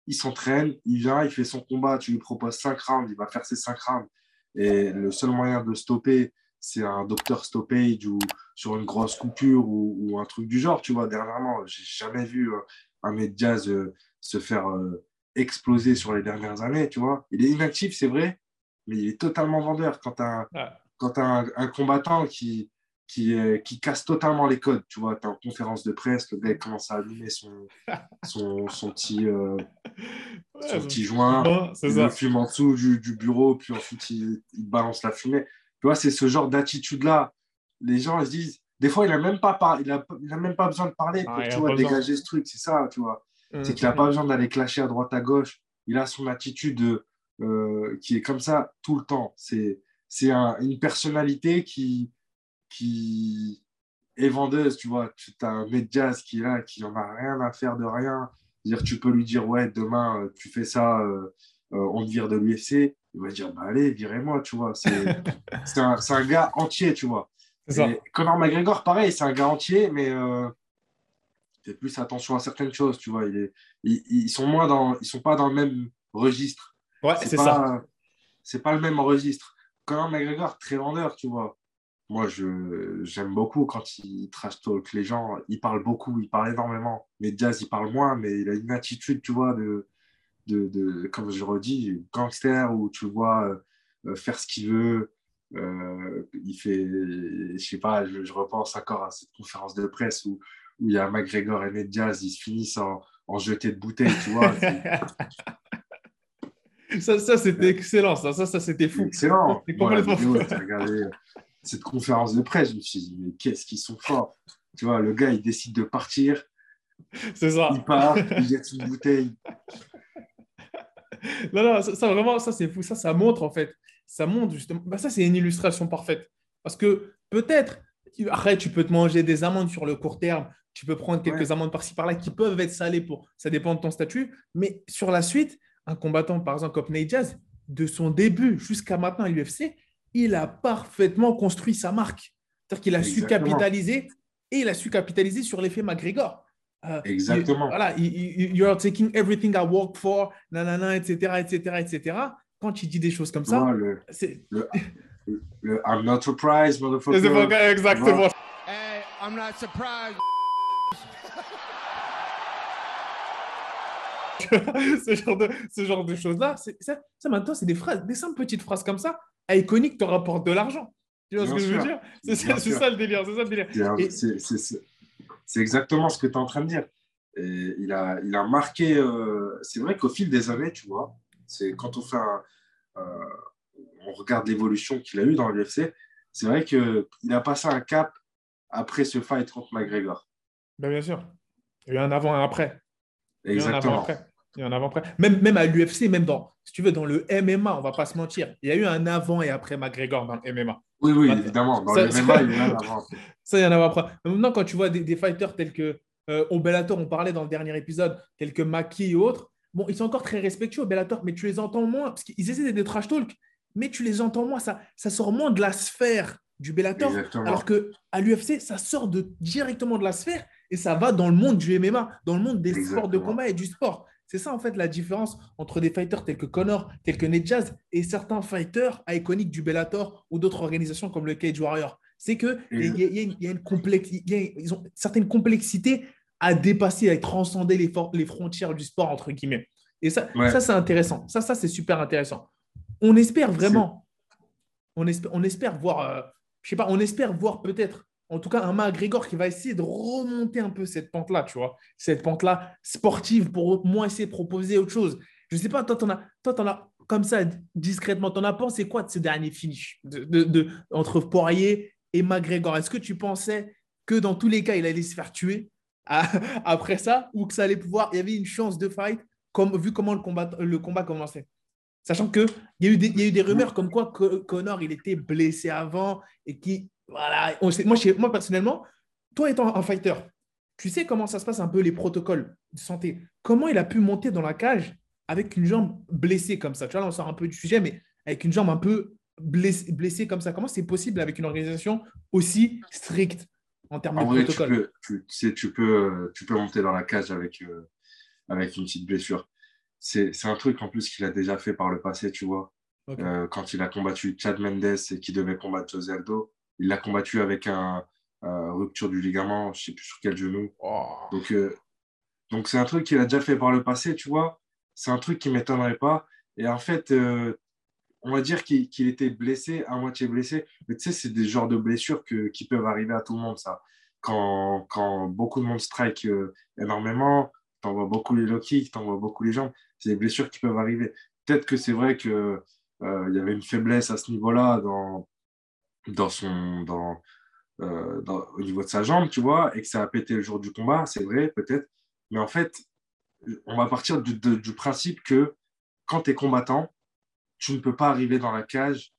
Il s'entraîne, il vient, il fait son combat, tu lui proposes 5 rounds, il va faire ses 5 rounds. Et le seul moyen de le stopper, c'est un docteur stoppage ou sur une grosse coupure ou, ou un truc du genre, tu vois. Dernièrement, j'ai jamais vu euh, un Diaz euh, se faire euh, exploser sur les dernières années, tu vois. Il est inactif, c'est vrai, mais il est totalement vendeur. Quand tu as, Ouais. un combattant qui, qui, est- qui casse totalement les codes, tu vois, tu en conférence de presse, le gars il commence à allumer son, son, son petit, euh, son petit joint, il ça. le fume en dessous du, du bureau, puis ensuite il, il balance la fumée. Tu vois, c'est ce genre d'attitude-là. Les gens ils se disent, des fois, il n'a même, pas par- il a, il a même pas besoin de parler pour Ah, il a tu vois, dégager ce truc, c'est ça, tu vois. C'est qu'il n'a pas besoin d'aller clasher à droite à gauche. Il a son attitude euh, qui est comme ça tout le temps. C'est c'est un- une personnalité qui, qui est vendeuse, tu vois. Tu as un Medias qui est là, qui n'en a rien à faire de rien. Dire, tu peux lui dire, ouais, demain, euh, tu fais ça, euh, euh, on te vire de l'UFC. Il va dire, bah allez, virez-moi, tu vois. C'est un, un gars entier, tu vois. Et Conor McGregor, pareil, c'est un gars entier, mais euh, fait plus attention à certaines choses, tu vois. Il est, ils, ils sont moins dans, ils sont pas dans le même registre. Ouais, c'est ça. C'est pas le même registre. Conor McGregor, très vendeur, tu vois. Moi, je, j'aime beaucoup quand il trash talk les gens. Il parle beaucoup, il parle énormément. Mais Diaz, il parle moins, mais il a une attitude, tu vois, de, de, de comme je redis, gangster, où tu vois euh, faire ce qu'il veut. Euh, il fait, je sais pas, je, je, repense encore à cette conférence de presse où, où il y a McGregor et Ned Diaz, ils se finissent en, en jeté de bouteilles, tu vois. ça, ça c'était excellent, ça, ça, ça c'était fou. Excellent. C'est complètement fou. regardé cette conférence de presse, je me suis dit, mais qu'est-ce qu'ils sont forts. Tu vois, le gars, il décide de partir. C'est ça. Il part, il jette une bouteille. Non, non, ça, ça, vraiment, ça c'est fou. Ça, ça montre en fait. Ça montre justement. Bah, ça, c'est une illustration parfaite. Parce que peut-être, Après, tu peux te manger des amendes sur le court terme. Tu peux prendre quelques amendes par-ci par-là qui peuvent être salées pour. Ça dépend de ton statut. Mais sur la suite, un combattant, par exemple, comme Nate Jazz, de son début jusqu'à maintenant à l'UFC, il a parfaitement construit sa marque. C'est-à-dire qu'il a su capitaliser et il a su capitaliser sur l'effet McGregor. Euh, Exactement. voilà, you, are taking everything I work for, nanana, etc., etc., etc. Quand il dit des choses comme ça, c'est le, le, I'm not surprised, motherfucker. Exactement. Hey, I'm not surprised. ce genre de, ce genre de choses-là, ça, ça, maintenant, c'est des phrases, des simples petites phrases comme ça, à iconique te rapportent de l'argent. Tu vois ce que je veux dire? C'est ça, le délire. C'est ça le délire. C'est exactement ce que tu es en train de dire. Et il, a, il a marqué. Euh, c'est vrai qu'au fil des années, tu vois, c'est quand on fait euh, on regarde l'évolution qu'il a eue dans l'UFC, c'est vrai qu'il a passé un cap après ce fight contre McGregor. Ben bien sûr. Il y a eu un avant et un après. Exactement. Il y a un avant après. Même, même à l'UFC, même dans, si tu veux, dans le MMA, on va pas se mentir, il y a eu un avant et après McGregor dans le MMA. Oui, oui, évidemment. Dans le MMA, il y a un avant. Ça, il y en a après. Maintenant, quand tu vois des, fighters tels que euh, au Bellator, on parlait dans le dernier épisode, tels que Maki et autres, bon, ils sont encore très respectueux au Bellator, mais tu les entends moins, parce qu'ils essaient des trash talk, mais tu les entends moins, ça, ça sort moins de la sphère du Bellator, alors que à l'UFC, ça sort de, directement de la sphère et ça va dans le monde du MMA, dans le monde des sports de combat et du sport. C'est ça, en fait, la différence entre des fighters tels que Connor, tels que Ned Jazz et certains fighters iconiques du Bellator ou d'autres organisations comme le Cage Warrior. C'est qu'il y, y, a une complexité, ils ont certaines complexités à dépasser, à transcender les, les frontières du sport, entre guillemets. Et ça, ça c'est intéressant. Ça, ça c'est super intéressant. On espère vraiment, on espère, on espère voir, euh, je sais pas, on espère voir peut-être en tout cas un McGregor qui va essayer de remonter un peu cette pente-là, tu vois, cette pente-là sportive pour moins essayer de proposer autre chose. Je ne sais pas, toi, tu en as, toi, as comme ça, discrètement, tu en as pensé quoi de ce dernier finish de, entre Poirier et McGregor Est-ce que tu pensais que dans tous les cas, il allait se faire tuer après ça ou que ça allait pouvoir, il y avait une chance de fight comme, vu comment le combat, le combat commençait? Sachant qu'il y, a eu des, y a eu des rumeurs comme quoi Connor, il était blessé avant et qui voilà, moi, moi, personnellement, toi étant un fighter, tu sais comment ça se passe un peu les protocoles de santé. Comment il a pu monter dans la cage avec une jambe blessée comme ça? Tu vois, là, on sort un peu du sujet, mais avec une jambe un peu blessée, blessée comme ça. Comment c'est possible avec une organisation aussi stricte en termes de protocole tu peux, tu, tu, peux, tu peux monter dans la cage avec, euh, avec une petite blessure. C'est un truc en plus qu'il a déjà fait par le passé, tu vois. Euh, quand il a combattu Chad Mendes et qui devait combattre José Aldo, il l'a combattu avec un, rupture du ligament, je ne sais plus sur quel genou. Oh. Donc, euh, donc c'est un truc qu'il a déjà fait par le passé, tu vois. C'est un truc qui ne m'étonnerait pas. Et en fait, euh, on va dire qu'il était blessé, à moitié blessé. Mais tu sais, c'est des genres de blessures que, qui peuvent arriver à tout le monde, ça. Quand, quand beaucoup de monde strike euh, énormément, tu vois beaucoup les low kicks, tu vois beaucoup les jambes. C'est des blessures qui peuvent arriver. Peut-être que c'est vrai qu'il il y avait une faiblesse à ce niveau-là dans, dans son, euh, dans, au niveau de sa jambe, tu vois, et que ça a pété le jour du combat, c'est vrai, peut-être. Mais en fait, on va partir du, du principe que quand tu es combattant, tu ne peux pas arriver dans la cage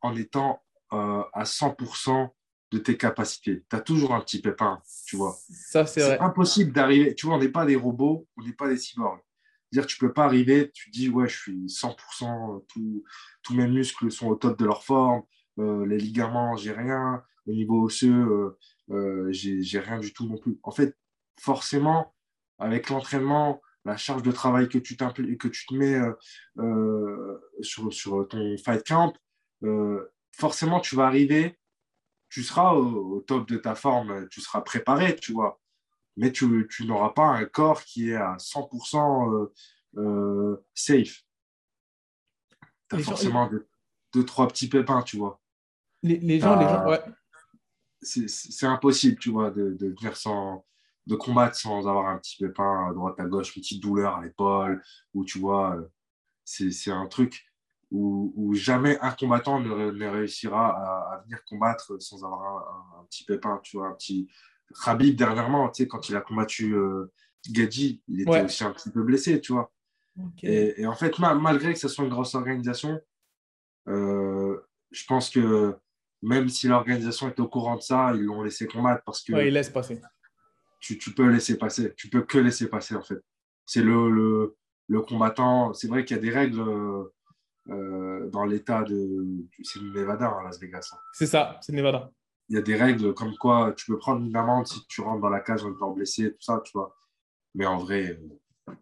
en étant euh, à 100% de tes capacités. Tu as toujours un petit pépin, tu vois. Ça, c'est vrai. impossible d'arriver. Tu vois, on n'est pas des robots, on n'est pas des cyborgs. Dire, tu peux pas arriver, tu dis, ouais, je suis 100%, tous mes muscles sont au top de leur forme, les ligaments, j'ai rien. Au niveau osseux, euh, euh, j'ai rien du tout non plus. En fait, forcément, avec l'entraînement, la charge de travail que tu, que tu te mets sur, sur, ton fight camp, forcément, tu vas arriver, tu seras au, top de ta forme, tu seras préparé, tu vois. Mais tu, tu n'auras pas un corps qui est à 100% safe. Tu as forcément deux, trois petits pépins, tu vois les, gens, les gens, ouais. C'est impossible, tu vois, de, de venir sans, de combattre sans avoir un petit pépin à droite à gauche, une petite douleur à l'épaule, ou tu vois, euh, c'est un truc où, où, jamais un combattant ne, réussira à, venir combattre sans avoir un, petit pépin, tu vois, un petit. Khabib, dernièrement, tu sais, quand il a combattu euh, Gadji, il était aussi un petit peu blessé, tu vois. Et, en fait, malgré que ce soit une grosse organisation, euh, je pense que même si l'organisation est au courant de ça, ils l'ont laissé combattre parce que Ouais, il laisse passer. tu, tu peux laisser passer. Tu peux que laisser passer, en fait. C'est le, le, le combattant. C'est vrai qu'il y a des règles euh, euh, dans l'état de. C'est le Nevada, à Las Vegas. hein. C'est ça, c'est Nevada. Il y a des règles comme quoi tu peux prendre une amende si tu rentres dans la cage en étant blessé, tout ça, tu vois. Mais en vrai, euh,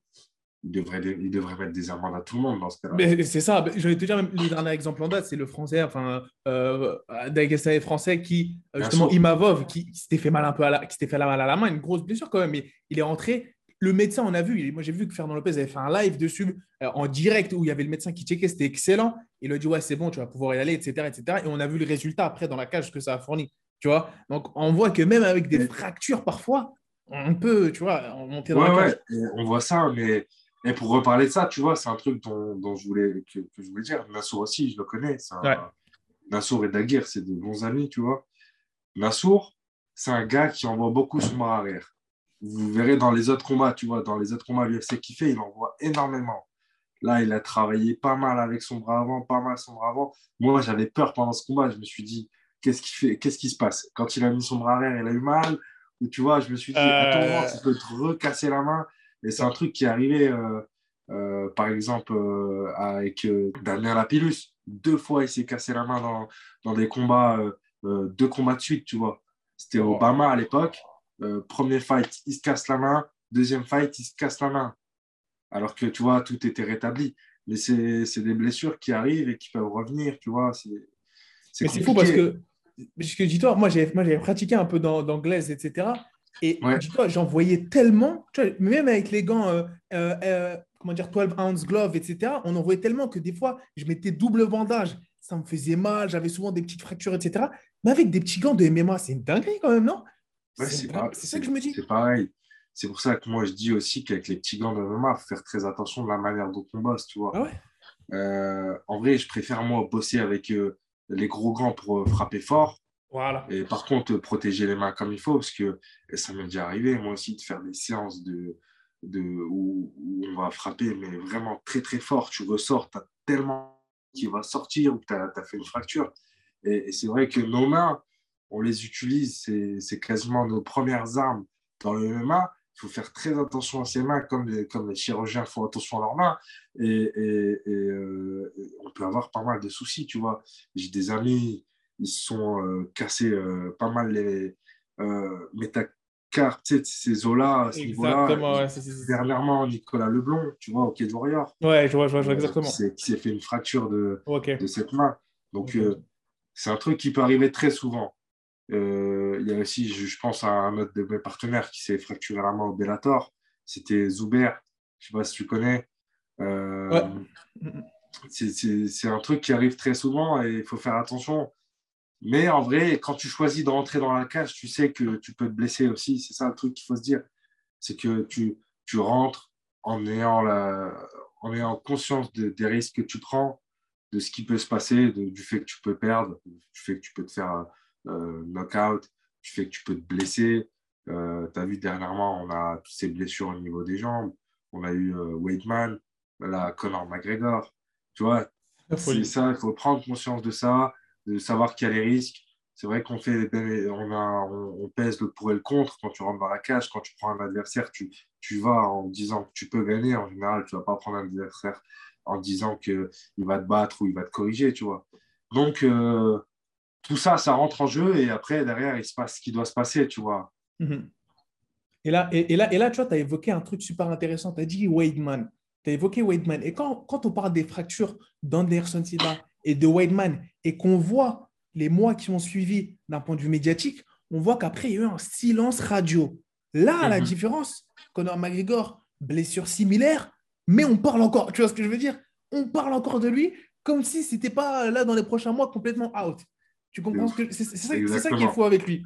ils devraient, ils devraient mettre des amendes à tout le monde dans ce cas-là. Mais c'est ça, je vais te dire, même le dernier exemple en date, c'est le français, enfin, euh, Dagestan français qui, euh, justement. Imavov, qui, qui s'était fait mal un peu à la, qui s'était fait mal à la main, une grosse blessure quand même, mais il est rentré. Le médecin, on a vu, il- moi j'ai vu que Fernand Lopez avait fait un live dessus euh, en direct où il y avait le médecin qui checkait, c'était excellent. Il a dit, ouais, c'est bon, tu vas pouvoir y aller, etc., etc. Et on a vu le résultat après dans la cage, ce que ça a fourni. Tu vois Donc on voit que même avec des fractures parfois, on peut, tu vois, monter dans Ouais, la cage. ouais, on voit ça, mais et pour reparler de ça, tu vois, c'est un truc dont, dont je voulais, que, que je voulais dire. Nassour aussi, je le connais. c'est un- Ouais. Nassour et Daguerre, c'est de bons amis, tu vois. Nassour, c'est un gars qui envoie beaucoup son bras arrière. Vous verrez dans les autres combats, tu vois, dans les autres combats l'UFC qu'il fait, il envoie énormément. Là, il a travaillé pas mal avec son bras avant, pas mal son bras avant. Moi, j'avais peur pendant ce combat. Je me suis dit, qu'est-ce qui fait, qu'est-ce qui se passe? Quand il a mis son bras arrière, il a eu mal? Ou tu vois, je me suis dit, tout Euh. ça peut te recasser la main. Et c'est un truc qui est arrivé, euh, euh, par exemple, euh, avec Damien Lapillus. Deux fois, il s'est cassé la main dans, dans des combats, deux combats de suite, tu vois. C'était. Obama à l'époque. Premier fight, il se casse la main. Deuxième fight, il se casse la main. Alors que, tu vois, tout était rétabli. Mais c'est des blessures qui arrivent et qui peuvent revenir, tu vois. C'est Mais c'est fou parce que, que dis-toi, moi j'avais pratiqué un peu d'an- d'anglaise, etc. Et Ouais. dis-toi, j'en voyais tellement, tu vois, même avec les gants, euh, euh, euh, comment dire, 12 ounce glove, etc., on en voyait tellement que des fois, je mettais double bandage, ça me faisait mal, j'avais souvent des petites fractures, etc. Mais avec des petits gants de MMA, c'est une dinguerie quand même, non? Ouais, C'est ça que je me dis. C'est pareil. C'est pour ça que moi, je dis aussi qu'avec les petits gants de MMA, il faut faire très attention de la manière dont on bosse, tu vois. Ah ouais? Euh, en vrai, je préfère, moi, bosser avec les gros gants pour frapper fort. Et par contre, protéger les mains comme il faut, parce que ça m'est déjà arrivé, moi aussi, de faire des séances de, de, où, on va frapper, mais vraiment très, très fort. Tu ressors, tu as tellement qui va sortir ou tu as, fait une fracture. Et, c'est vrai que nos mains, on les utilise, c'est quasiment nos premières armes dans le MMA. Il faut faire très attention à ses mains, comme les, comme les chirurgiens font attention à leurs mains. Et, euh, on peut avoir pas mal de soucis, tu vois. J'ai des amis, ils se sont euh, cassés euh, pas mal les métacarpes, tu sais, ces os-là, à ce niveau-là. Exactement. Et ouais, c'est- c'est- c'est- Dernièrement, Nicolas Leblond, tu vois, au Quai de Warrior, Ouais, je vois, je vois, je vois euh, exactement. qui s'est- fait une fracture de, de cette main. Donc, euh, c'est un truc qui peut arriver très souvent. Euh, Il y a aussi, je, je pense à un autre de mes partenaires qui s'est fracturé la main au Bellator. C'était Zuber. Je sais pas si tu connais. Euh, Ouais. c'est un truc qui arrive très souvent et il faut faire attention. Mais en vrai, quand tu choisis de rentrer dans la cage, tu sais que tu peux te blesser aussi. C'est ça le truc qu'il faut se dire. C'est que tu, tu rentres en ayant, la, en ayant conscience de- des risques que tu prends, de ce qui peut se passer, de- du fait que tu peux perdre, du fait que tu peux te faire euh, knockout, du fait que tu peux te blesser. tu as vu dernièrement, on a toutes ces blessures au niveau des jambes. On a eu euh, Weidman, là, Conor McGregor. Tu vois, La c'est ça, il faut prendre conscience de ça, de savoir qu'il y a les risques. C'est vrai qu'on fait, on, a, on, pèse le pour et le contre quand tu rentres dans la cage. Quand tu prends un adversaire, tu, tu vas en disant que tu peux gagner. En général, tu vas pas prendre un adversaire en disant qu'il va te battre ou il va te corriger, tu vois. Donc, euh, tout ça, ça rentre en jeu et après, derrière, il se passe ce qui doit se passer, tu vois. Mhm. Et là, et, là, et là, tu vois, tu as évoqué un truc super intéressant. Tu as dit Weidman. Tu as évoqué Weidman. Et quand, quand on parle des fractures d'Anderson Silva et de Weidman et qu'on voit les mois qui ont suivi d'un point de vue médiatique, on voit qu'après, il y a eu un silence radio. Là, la Mhm. différence, Conor McGregor, blessure similaire, mais on parle encore. Tu vois ce que je veux dire? On parle encore de lui comme si c'était pas là dans les prochains mois complètement out. Tu comprends ce que c'est ça, c'est ça qui est fou avec lui.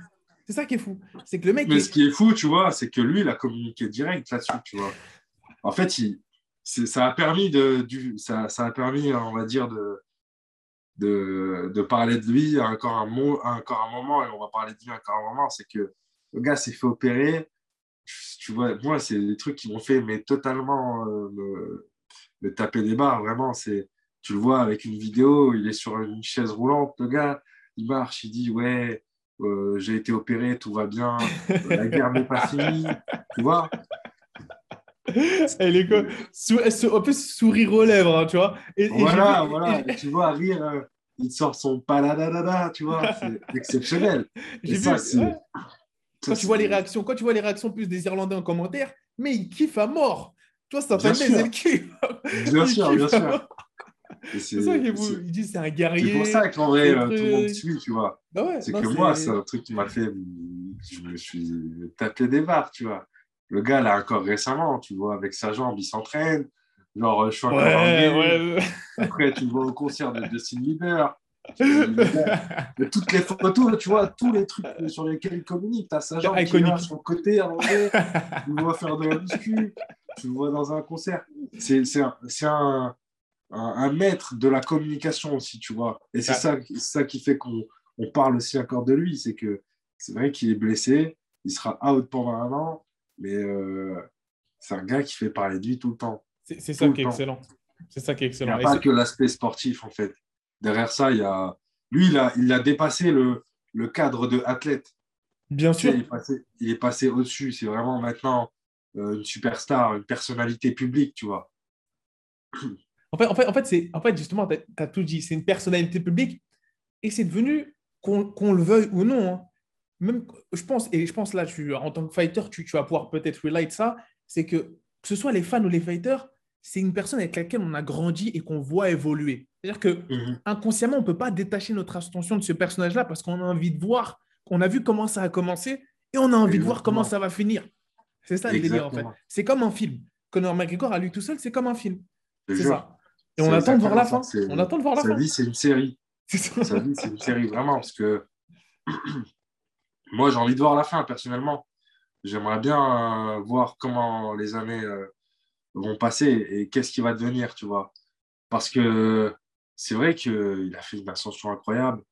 C'est ça qui est fou. C'est que le mec Mais est- ce qui est fou, tu vois, c'est que lui, il a communiqué direct là-dessus, tu vois. En fait, il, ça a permis de, du, ça, ça a permis, on va dire, de, de, de parler de lui encore un, encore un moment, et on va parler de lui encore un moment, c'est que le gars s'est fait opérer. Tu vois, moi, c'est des trucs qui m'ont fait mais totalement euh, me, me taper des barres, vraiment. C'est, tu le vois avec une vidéo, il est sur une chaise roulante, le gars. il marche, il dit Ouais, euh, j'ai été opéré, tout va bien, la guerre n'est pas finie. Tu vois Elle est quoi Sou- sourire aux lèvres, hein, tu vois. Et- Voilà, voilà. et- tu vois, rire, euh, il sort son paladadada, tu vois, c'est exceptionnel. J'ai Et vu, ça, c'est. ouais. ça, quand tu vois c'est- les réactions, quand tu vois les réactions plus des Irlandais en commentaire, mais ils kiffent à mort. Tu vois, ça fait sûr. le kiff. Bien sûr, bien sûr. C'est ça qu'ils c'est- ils disent c'est un C'est guerrier. pour ça qu'en vrai, euh, tout le monde suit, tu vois. Ah ouais, C'est que moi, c'est un truc qui m'a fait. Je me suis tapé des barres, tu vois. Le gars, là, encore récemment, tu vois, avec sa jambe, il s'entraîne. Genre, euh, je suis encore en Ouais, ouais. Après, tu le vois au concert de Justin Bieber. Toutes les photos, tu vois, tous les trucs sur lesquels il communique, t'as sa jambe qui est Iconique. là sur le côté, allongée. tu le vois faire de la muscu, tu le vois dans un concert. C'est c'est un, un, un- un maître de la communication aussi, tu vois. Et c'est Ouais. ça, qui fait qu'on on parle aussi encore de lui, c'est que c'est vrai qu'il est blessé, il sera out pendant un an, mais euh, c'est un gars qui fait parler de lui tout le temps. C'est ça qui est excellent. C'est ça qui est Il n'y excellent. a pas que l'aspect sportif, en fait. Derrière ça, il y a... Lui, il a, il a dépassé le, le cadre de athlète. Bien sûr. il est passé, il est passé au-dessus. C'est vraiment maintenant euh, une superstar, une personnalité publique, tu vois. En fait, en fait, en fait, en fait justement, tu as, tout dit. C'est une personnalité publique et c'est devenu, qu'on qu'on le veuille ou non, hein, même, je pense, et je pense là, tu, en tant que fighter, tu, tu vas pouvoir peut-être relate ça, c'est que que ce soit les fans ou les fighters, c'est une personne avec laquelle on a grandi et qu'on voit évoluer. C'est-à-dire que inconsciemment, on ne peut pas détacher notre attention de ce personnage-là parce qu'on a envie de voir, on a vu comment ça a commencé et on a envie de voir comment ça va finir. C'est ça le délire, en fait. C'est comme un film. Conor McGregor, à lui tout seul, c'est comme un film. C'est ça. Et on attend de voir la fin. On attend de voir la Sa fin. vie, c'est une série. Ça. Sa vie, c'est une série, vraiment. Parce que moi, j'ai envie de voir la fin, personnellement. J'aimerais bien euh, voir comment les années euh, vont passer et qu'est-ce qui va devenir, tu vois. Parce que c'est vrai qu'il a fait une ascension incroyable.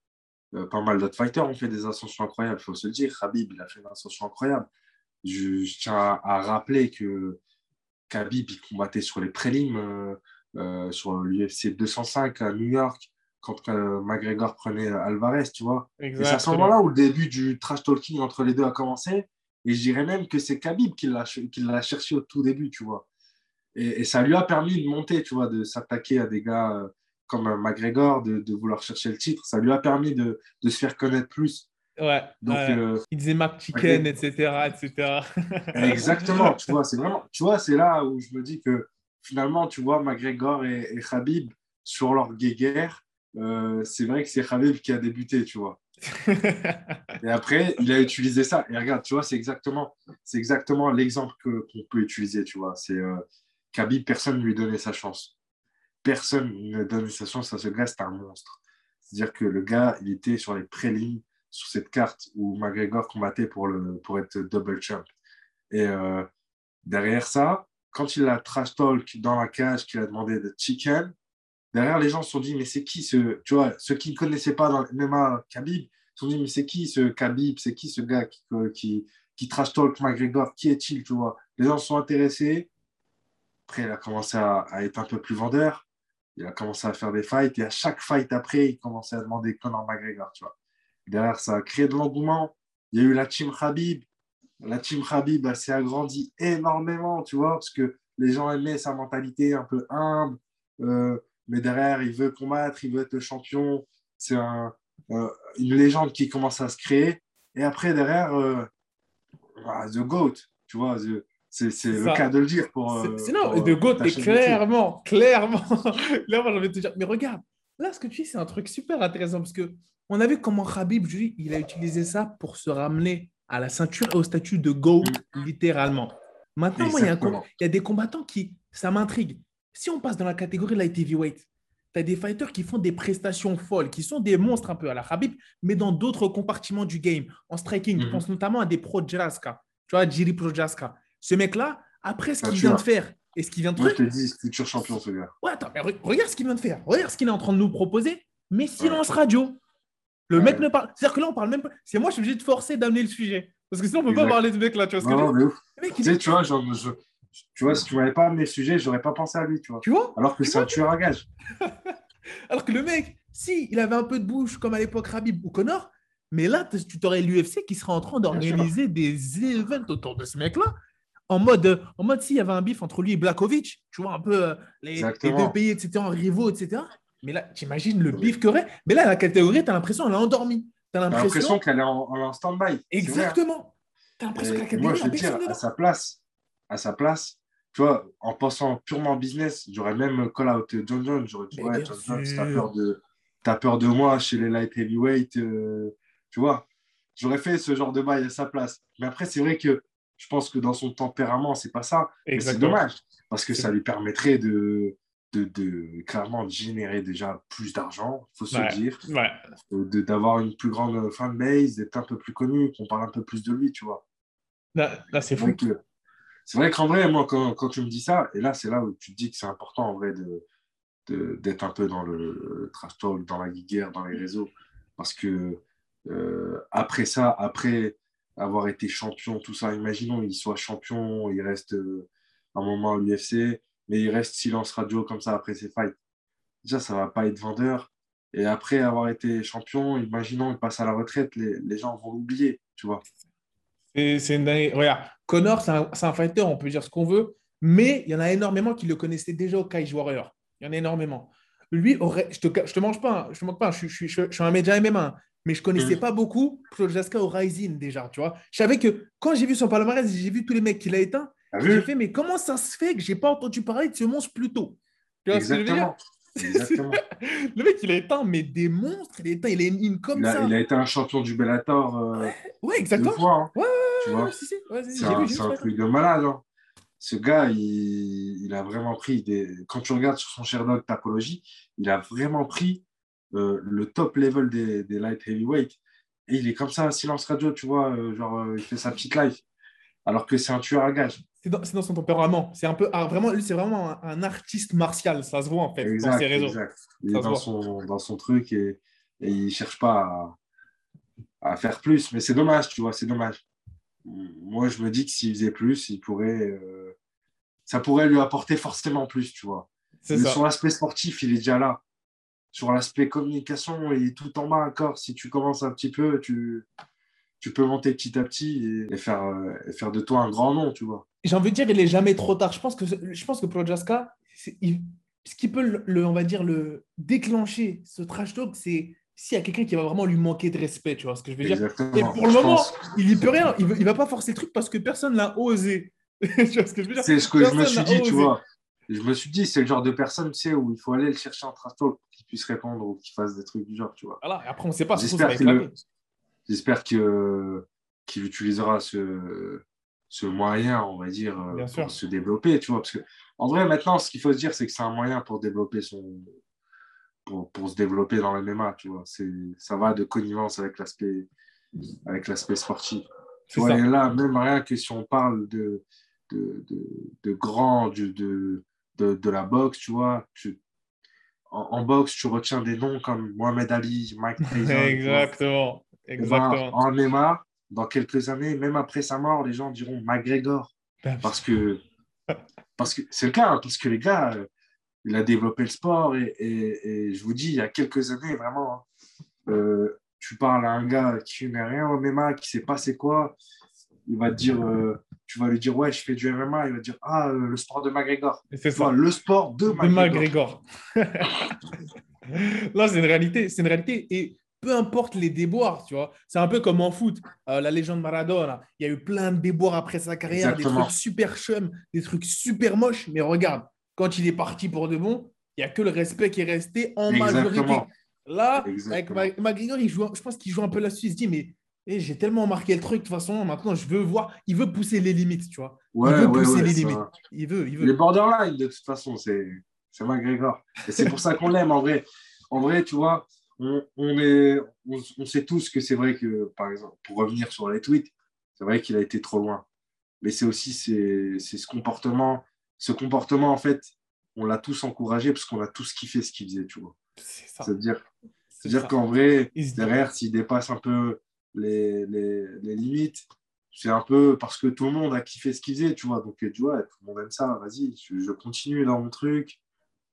Euh, pas mal d'autres fighters ont fait des ascensions incroyables, il faut se le dire. Khabib, il a fait une ascension incroyable. Je, tiens à, rappeler que Khabib, il combattait sur les prélims, sur l'UFC 205 à New York, quand euh, McGregor prenait Alvarez, tu vois. Et c'est à ce moment-là où le début du trash talking entre les deux a commencé. Et je dirais même que c'est Khabib qui l'a qui l'a cherché au tout début, tu vois. Et, et ça lui a permis de monter, tu vois, de s'attaquer à des gars euh, comme euh, McGregor, de, de vouloir chercher le titre. Ça lui a permis de, de se faire connaître plus. Ouais. Donc, ouais. euh, Il disait Mac Chicken, etc. etc. exactement, tu vois, c'est vraiment, tu vois, c'est là où je me dis que finalement, tu vois, McGregor et, et Khabib sur leur guéguerre, euh, c'est vrai que c'est Khabib qui a débuté, tu vois. Et après, il a utilisé ça. Et regarde, tu vois, c'est exactement, c'est exactement l'exemple que, qu'on peut utiliser, tu vois. C'est euh, Khabib, personne ne lui donnait sa chance. Personne ne donnait sa chance à ce gars, c'est un monstre. C'est-à-dire que le gars, il était sur les prélims, sur cette carte où McGregor combattait pour, le, pour être double champ. Et euh, derrière ça, quand il a trash talk dans la cage, qu'il a demandé de chicken, derrière les gens se sont dit, mais c'est qui ce, tu vois, ceux qui ne connaissaient pas dans MMA Khabib, se sont dit, mais c'est qui ce Khabib, c'est qui ce gars qui, qui, qui trash talk McGregor, qui est-il, tu vois? Les gens se sont intéressés. Après, il a commencé à, à, être un peu plus vendeur. Il a commencé à faire des fights. Et à chaque fight après, il commençait à demander Conor McGregor, tu vois. Derrière, ça a créé de l'engouement. Il y a eu la team Khabib. La team Khabib, elle s'est agrandie énormément, tu vois, parce que les gens aimaient sa mentalité un peu humble. Euh, mais derrière, il veut combattre, il veut être le champion. C'est un, euh, une légende qui commence à se créer. Et après, derrière, euh, ah, The GOAT, tu vois, c'est, le cas de le dire pour. C'est, c'est non, The GOAT est clairement, clairement. Là, moi, envie de te dire, mais regarde, là, ce que tu dis, c'est un truc super intéressant parce que on a vu comment Khabib, lui, il a utilisé ça pour se ramener à la ceinture et au statut de GOAT, mmh. littéralement. Maintenant, moi, il y, a il y a des combattants qui, ça m'intrigue. Si on passe dans la catégorie light heavyweight, tu as des fighters qui font des prestations folles, qui sont des monstres un peu à la Khabib, mais dans d'autres compartiments du game. En striking, je pense notamment à des Projaska. Tu vois, Jiri Projaska. Ce mec-là, après ce qu'il vient de faire et ce qu'il vient de Moi, je te dis, futur champion, ce gars. Ouais, attends, mais regarde ce qu'il vient de faire. Regarde ce qu'il est en train de nous proposer, mais silence ouais. radio. Le ouais. mec ne parle. C'est-à-dire que là, on parle même pas. C'est moi, je suis obligé de forcer d'amener le sujet. Parce que sinon, on ne peut exact. pas parler de ce mec-là. Tu vois ce non, que je veux dire Tu sais, tu vois, genre, je, tu vois, si tu m'avais pas amené le sujet, j'aurais pas pensé à lui, tu vois. Tu vois Alors que tu c'est un tueur à gage. Alors que le mec, Si, il avait un peu de bouche comme à l'époque Rabib ou Connor, mais là, tu t'aurais l'UFC qui serait en train d'organiser des événements autour de ce mec-là. En mode, en mode s'il y avait un bif entre lui et Blakovic, tu vois, un peu euh, les, les deux pays, etc., en rivaux, etc. Mais là, t'imagines le bif qu'il aurait. Mais là, la catégorie, tu as l'impression qu'elle a endormi. Tu as l'impression qu'elle est en, en stand-by. Exactement. Tu as l'impression que la catégorie, Moi, je dire, à sa place, à sa place, tu vois, en pensant purement business, j'aurais même call out John Jones. J'aurais dit, ouais, John Jones, t'as peur, de, as peur de moi chez les light heavyweight. Euh, tu vois, j'aurais fait ce genre de bail à sa place. Mais après, c'est vrai que je pense que dans son tempérament, c'est pas ça. C'est dommage parce que ça lui permettrait de, de, de, clairement de générer déjà plus d'argent, il faut se dire, ouais. d'avoir une plus grande fanbase, d'être un peu plus connu, qu'on parle un peu plus de lui, tu vois. Là, c'est fou. C'est vrai qu'en vrai, moi, quand, tu me dis ça, et là, c'est là où tu te dis que c'est important, en vrai, de, d'être un peu dans le trash talk, dans la guerre, dans les réseaux. Parce que euh, après ça, après avoir été champion, tout ça, imaginons, il soit champion, il reste euh, un moment à l'UFC, mais il reste silence radio comme ça après ses fights. Déjà, ça va pas être vendeur. Et après avoir été champion, imaginons, il passe à la retraite, les, les gens vont l'oublier, tu vois. C'est une Regarde, Connor, c'est un, un, fighter, on peut dire ce qu'on veut, mais il y en a énormément qui le connaissaient déjà au Cage Warrior. Il y en a énormément. Lui, aurait, je te, je te mange pas, hein, je te manque pas, je, je, je, je, suis un média MMA, mais je connaissais mm. pas beaucoup Projaska au Rising déjà, tu vois. Je savais que quand j'ai vu son palmarès, j'ai vu tous les mecs qu'il a éteint, j'ai fait, mais comment ça se fait que j'ai pas entendu parler de ce monstre plus tôt? Tu vois Exactement. Exactement. le mec, il a éteint mais des monstres, il a éteint, il est une comme il a, ça. Il a été un champion du Bellator. Euh, ouais, exactement. Fois, hein. Ouais, tu vois? si, si. c'est un, un truc de malade. Hein. Ce gars, il, il, a vraiment pris des. Quand tu regardes sur son Sherdog Tapology, il a vraiment pris euh, le top level des, des, light heavyweight. Et il est comme ça, silence radio, tu vois, euh, genre, il fait sa petite life. Alors que c'est un tueur à gage. C'est dans, dans, son tempérament. C'est un peu, ah, vraiment, lui, c'est vraiment un, un, artiste martial. Ça se voit en fait exact, dans ses réseaux. Exact. Il est dans son, dans son, truc et, et il cherche pas à, à, faire plus. Mais c'est dommage, tu vois, c'est dommage. Moi, je me dis que s'il faisait plus, il pourrait, euh, ça pourrait lui apporter forcément plus, tu vois. Mais ça. sur l'aspect sportif, il est déjà là sur l'aspect communication et tout en bas encore, si tu commences un petit peu, tu, tu peux monter petit à petit et, faire, euh, et faire de toi un grand nom, tu vois. J'ai envie de dire, il n'est jamais trop tard. Je pense que, je pense que Projaska, ce qui peut, le, on va dire, le déclencher, ce trash talk, c'est s'il y a quelqu'un qui va vraiment lui manquer de respect, tu vois ce que je veux Exactement. dire. Et pour le je moment, pense... il n'y peut rien. Il ne va pas forcer le truc parce que personne l'a osé. tu vois ce que je veux dire? C'est ce que personne je me suis dit, osé. tu vois. Je me suis dit, c'est le genre de personne, tu sais, où il faut aller le chercher en trash talk puisse répondre ou qu'il fasse des trucs du genre, tu vois. Voilà, après, on ne sait pas. J'espère qu'il J'espère que qu'il utilisera ce, ce moyen, on va dire, Bien pour sûr. se développer, tu vois. Parce que, en vrai, maintenant, ce qu'il faut se dire, c'est que c'est un moyen pour développer son. Pour, pour se développer dans le MMA, tu vois. Ça va de connivence avec l'aspect avec l'aspect sportif. Tu vois, et là, même rien que si on parle de, de, de, de grand, de, de, de, de la boxe, tu vois, tu, en, en, boxe, tu retiens des noms comme Mohamed Ali, Mike Tyson. Exactement. Exactement. En MMA, dans quelques années, même après sa mort, les gens diront McGregor. Parce que parce que c'est le cas, hein, parce que les gars, euh, il a développé le sport et, et, et, je vous dis, il y a quelques années, vraiment, hein, euh, tu parles à un gars qui n'est rien au MMA, qui ne sait pas c'est quoi, il va te dire, euh, tu vas lui dire, ouais, je fais du MMA, il va te dire, ah, euh, le sport de McGregor. C'est ça. le sport de McGregor. De McGregor. Là, c'est une réalité, c'est une réalité. Et peu importe les déboires, tu vois, c'est un peu comme en foot, euh, la légende Maradona. Il y a eu plein de déboires après sa carrière, Exactement. des trucs super chum, des trucs super moches. Mais regarde, quand il est parti pour de bon, il n'y a que le respect qui est resté en Exactement. majorité. Là, Exactement. avec McGregor, il joue, je pense qu'il joue un peu là-dessus. Il se dit, mais et j'ai tellement marqué le truc, de toute façon, maintenant, je veux voir. Il veut pousser les limites, tu vois. Ouais, il veut ouais, pousser ouais, les ça... limites. Il veut, il veut. Les borderline, de toute façon, c'est McGregor. Et c'est pour ça qu'on l'aime, en vrai. En vrai, tu vois, on, on, est, on, on, sait tous que c'est vrai que, par exemple, pour revenir sur les tweets, c'est vrai qu'il a été trop loin. Mais c'est aussi c'est ce comportement. Ce comportement, en fait, on l'a tous encouragé parce qu'on a tous kiffé ce qu'il faisait, tu vois. C'est-à-dire dire qu'en vrai, derrière, s'il dépasse un peu les, les, les limites, c'est un peu parce que tout le monde a kiffé ce qu'il faisait, tu vois. Donc, tu vois, tout le monde aime ça, vas-y, je, je, continue dans mon truc.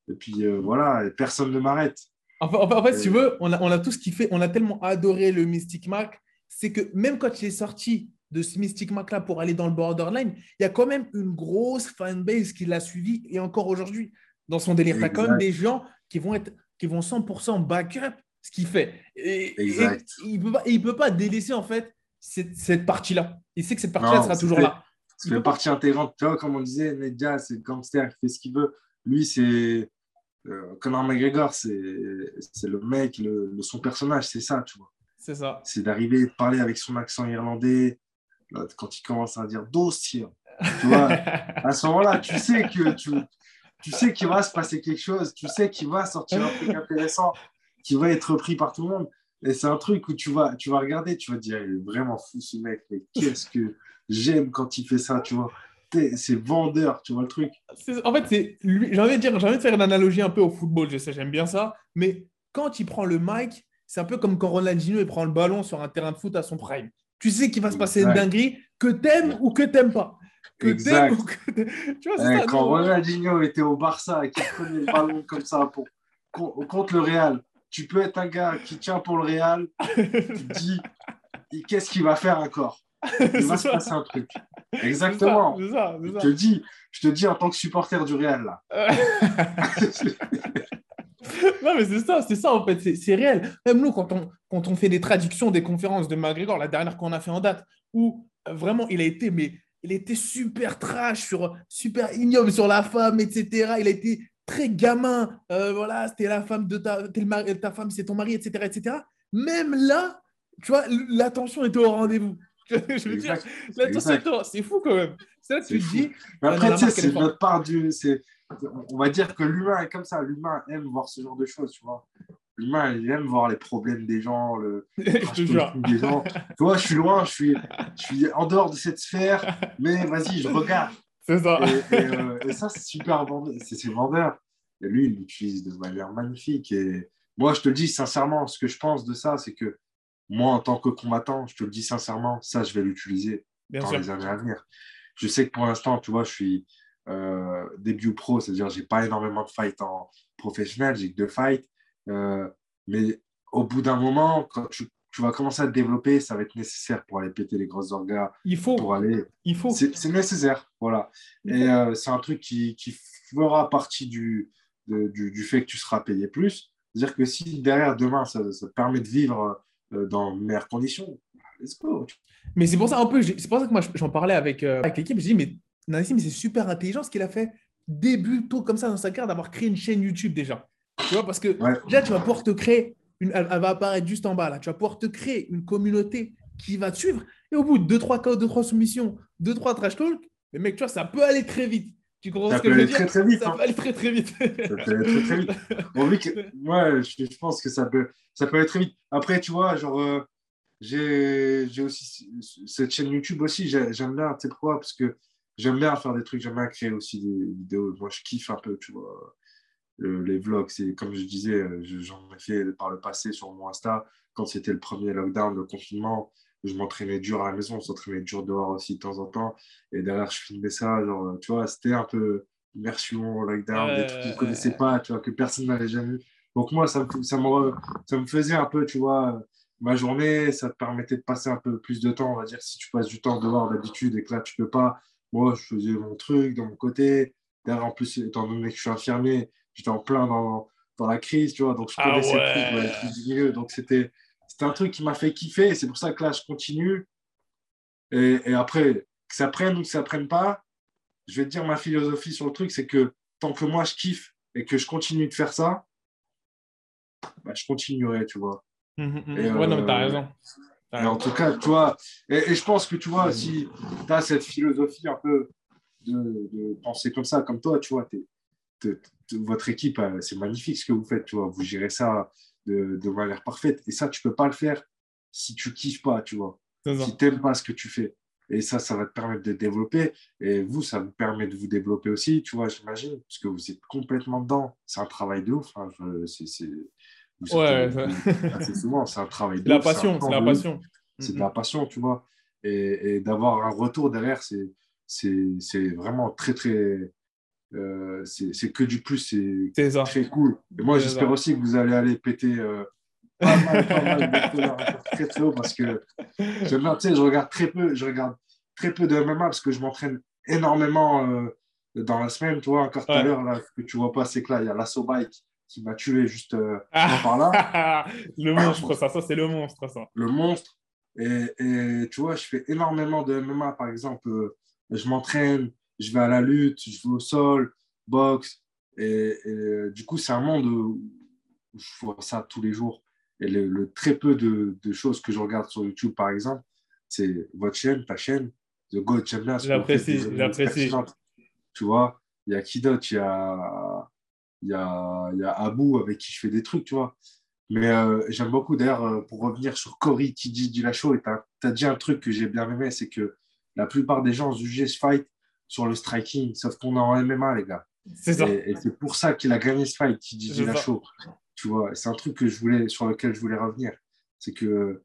Et puis, euh, voilà, et personne ne m'arrête. En fait, si tu veux, on a, on a tout ce qui fait, on a tellement adoré le Mystic Mac, c'est que même quand il est sorti de ce Mystic Mac là pour aller dans le borderline, il y a quand même une grosse fanbase qui l'a suivi et encore aujourd'hui dans son délire. Tu as quand même des gens qui vont être qui vont 100% backup ce qu'il fait. Et, exact. il ne peut, pas, peut pas délaisser en fait cette, cette partie-là. Il sait que cette partie-là sera toujours là. C'est une partie intégrante. Tu vois, comme on disait, Nedja, c'est le gangster, il fait ce qu'il veut. Lui, c'est euh, Conor McGregor, c'est le mec, le, son personnage, c'est ça, tu vois. C'est ça. C'est d'arriver, de parler avec son accent irlandais, quand il commence à dire dossier. Tu vois, à ce moment-là, tu sais que tu, tu sais qu'il va se passer quelque chose, tu sais qu'il va sortir un truc intéressant, qui va être repris par tout le monde. Et c'est un truc où tu vas, tu vas regarder, tu vas dire, il est vraiment fou ce mec, mais qu'est-ce que j'aime quand il fait ça, tu vois c'est vendeur, tu vois le truc. En fait, c'est j'ai envie de dire, j'ai envie de faire une analogie un peu au football, je sais, j'aime bien ça, mais quand il prend le mic, c'est un peu comme quand Ronaldinho il prend le ballon sur un terrain de foot à son prime. Tu sais qu'il va se passer une dinguerie, que t'aimes ou que t'aimes pas. Que exact. Ou que tu vois, ça, quand Ronaldinho était au Barça et qu'il prenait le ballon comme ça pour, contre le Real, tu peux être un gars qui tient pour le Real, tu te dis, qu'est-ce qu'il va faire encore? il va se passer un truc. Exactement. je, te dis, je te dis en tant que supporter du Real, là. non, mais c'est ça, c'est ça en fait, c'est réel. Même nous, quand on, quand on fait des traductions des conférences de McGregor, la dernière qu'on a fait en date, où euh, vraiment il a été, mais il était super trash, sur, super ignoble sur la femme, etc. Il a été très gamin. Euh, voilà, c'était la femme de ta, ta femme, c'est ton mari, etc., etc. Même là, tu vois, l'attention était au rendez-vous. je veux dire, c'est fou quand même. Que tu te dis. Mais après, c'est notre part du. On va dire que l'humain est comme ça. L'humain aime voir ce genre de choses, tu vois. L'humain, il aime voir les problèmes des gens, le des gens. Tu vois, je suis loin, je suis, je suis en dehors de cette sphère, mais vas-y, je regarde. C'est ça. Euh, et, ça, c'est super vendeur. C'est vendeur. Et lui, il l'utilise de manière magnifique. Et moi, je te le dis sincèrement, ce que je pense de ça, c'est que moi, en tant que combattant, je te le dis sincèrement, ça, je vais l'utiliser dans les années à venir. Je sais que pour l'instant, tu vois, je suis euh, début pro, c'est-à-dire j'ai pas énormément de fights en professionnel, j'ai que deux fights. Euh, mais au bout d'un moment, quand tu, vas commencer à te développer, ça va être nécessaire pour aller péter les grosses orgas. Il faut. Pour aller. Il faut. C'est nécessaire, voilà. Et euh, c'est un truc qui, qui, fera partie du, du, du, fait que tu seras payé plus. C'est-à-dire que si derrière, demain, ça, ça te permet de vivre dans meilleures conditions. Let's go. Mais c'est pour ça un peu, c'est pour ça que moi j'en parlais avec, euh, avec l'équipe. Je dis mais Nassim, c'est super intelligent ce qu'il a fait début tôt comme ça dans sa carrière d'avoir créé une chaîne YouTube déjà. Tu vois, parce que là, tu vas pouvoir te créer, une, elle, va apparaître juste en bas là, tu vas pouvoir te créer une communauté qui va te suivre. Et au bout de 2-3 KO, 2-3 soumissions, 2-3 trash talk, mais mec, tu vois, ça peut aller très vite. Tu comprends ce que je veux dire très, très vite, Ça peut aller très très vite. ça peut aller très très vite. Bon, moi, je, je, pense que ça peut, ça peut aller très vite. Après, tu vois, genre, euh, j'ai aussi cette chaîne YouTube aussi, j'aime bien, tu sais pourquoi? Parce que j'aime bien faire des trucs, j'aime bien créer aussi des vidéos. Moi, je kiffe un peu, tu vois, les vlogs. C'est comme je disais, euh, j'en ai fait par le passé sur mon Insta, quand c'était le premier lockdown, le confinement je m'entraînais dur à la maison, on s'entraînait dur dehors aussi de temps en temps. Et derrière, je filmais ça, genre, tu vois, c'était un peu immersion, lockdown, des trucs qu'on ne connaissait pas, tu vois, que personne n'avait jamais vu. Donc moi, ça me, ça, me, ça me faisait un peu, tu vois, ma journée, ça te permettait de passer un peu plus de temps, on va dire, si tu passes du temps dehors d'habitude et que là, tu peux pas. Moi, je faisais mon truc de mon côté. Derrière, en plus, étant donné que je suis infirmier, j'étais en plein dans, dans la crise, tu vois, donc je ah connaissais ah ouais. trucs, du milieu. Donc c'était c'est un truc qui m'a fait kiffer et c'est pour ça que là, je continue. Et, après, que ça prenne ou que ça prenne pas, je vais te dire ma philosophie sur le truc, c'est que tant que moi, je kiffe et que je continue de faire ça, bah, je continuerai, tu vois. Mmh, mmh, mmh. ouais, non, mais t'as euh, raison. en tout cas, tu vois, et, je pense que tu vois, si tu as cette philosophie un peu de, penser comme ça, comme toi, tu vois, votre équipe, c'est magnifique ce que vous faites, tu vois, vous gérez ça de, de manière parfaite. Et ça, tu peux pas le faire si tu kiffes pas, tu vois. Si tu n'aimes pas ce que tu fais. Et ça, ça va te permettre de développer. Et vous, ça vous permet de vous développer aussi, tu vois, j'imagine, parce que vous êtes complètement dedans. C'est un travail de ouf. Hein. c'est, ouais, assez souvent, c'est un travail de la Passion, c'est la passion. C'est de la passion, tu vois. Et, et d'avoir un retour derrière, c'est, c'est, vraiment très, très, euh, c'est que du plus, c'est très cool. Et moi, j'espère aussi que vous allez aller péter euh, pas mal, pas mal de dollars très très haut parce que j'aime bien, tu sais, je regarde très peu, je regarde très peu de MMA parce que je m'entraîne énormément euh, dans la semaine. Tu vois, encore tout à l'heure, là, que tu vois pas, c'est que là, il y a l'assaut bike qui m'a tué juste euh, Ah. par là, le monstre, ça, ça c'est le monstre, ça. le monstre. Et, et tu vois, je fais énormément de MMA, par exemple, euh, je m'entraîne, je vais à la lutte, je vais au sol, boxe. Et, et, du coup, c'est un monde où je vois ça tous les jours. Et le, le très peu de, de choses que je regarde sur YouTube, par exemple, c'est votre chaîne, ta chaîne, The vous faites, J'apprécie, j'apprécie. Tu vois, il y a qui d'autre Il y a, y, a, y a Abou avec qui je fais des trucs, tu vois. Mais euh, j'aime beaucoup, d'ailleurs, euh, pour revenir sur Cory qui dit Dillashaw, et tu as, dit un truc que j'ai bien aimé, c'est que la plupart des gens jugeaient ce fight sur le striking, sauf qu'on est en MMA, les gars. C'est ça. Et, et c'est pour ça qu'il a gagné ce fight, qui dit C'est Dillashaw. Tu vois, c'est un truc que je voulais, sur lequel je voulais revenir. C'est que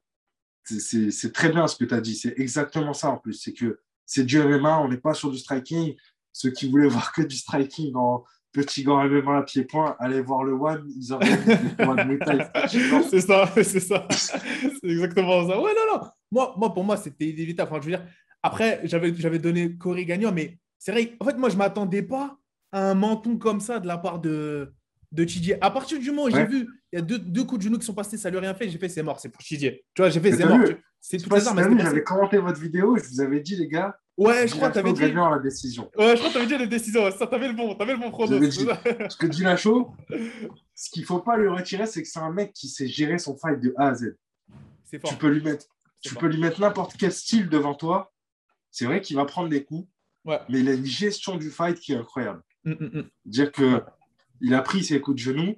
c'est- très bien ce que tu as dit. C'est exactement ça en plus. C'est que c'est du MMA, on n'est pas sur du striking. Ceux qui voulaient voir que du striking en petit gant MMA à pied-point, allez voir le One, ils Muay Thai. c'est ça, c'est ça. C'est exactement ça. Ouais, non, non. Moi, moi pour moi, c'était inévitable. Enfin, je veux dire, après, j'avais donné Corey gagnant, mais c'est vrai, en fait, moi, je ne m'attendais pas à un menton comme ça de la part de, de Chidier. À partir du moment où j'ai vu, il y a deux, deux coups de genoux qui sont passés, ça lui a rien fait, j'ai fait, c'est mort, c'est pour Chidier. Tu vois, j'ai fait, Mais c'est mort. C'est elles vu, étaient j'avais commenté votre vidéo, je vous avais dit, les gars, Ouais, je crois que tu avais Dillashaw dit. la décision. Ouais, je crois que tu avais dit les décisions. ouais, Ça, t'avais le bon, t'avais le bon prono. Dit. Parce que Dillashaw, ce qu'il faut pas lui retirer, c'est que c'est un mec qui sait gérer son fight de A à Z. Fort. Tu peux lui mettre, tu fort. peux lui mettre n'importe quel style devant toi. C'est vrai qu'il va prendre des coups, Ouais. mais il a une gestion du fight qui est incroyable. Mm, mm, mm. Dire que il a pris ses coups de genoux,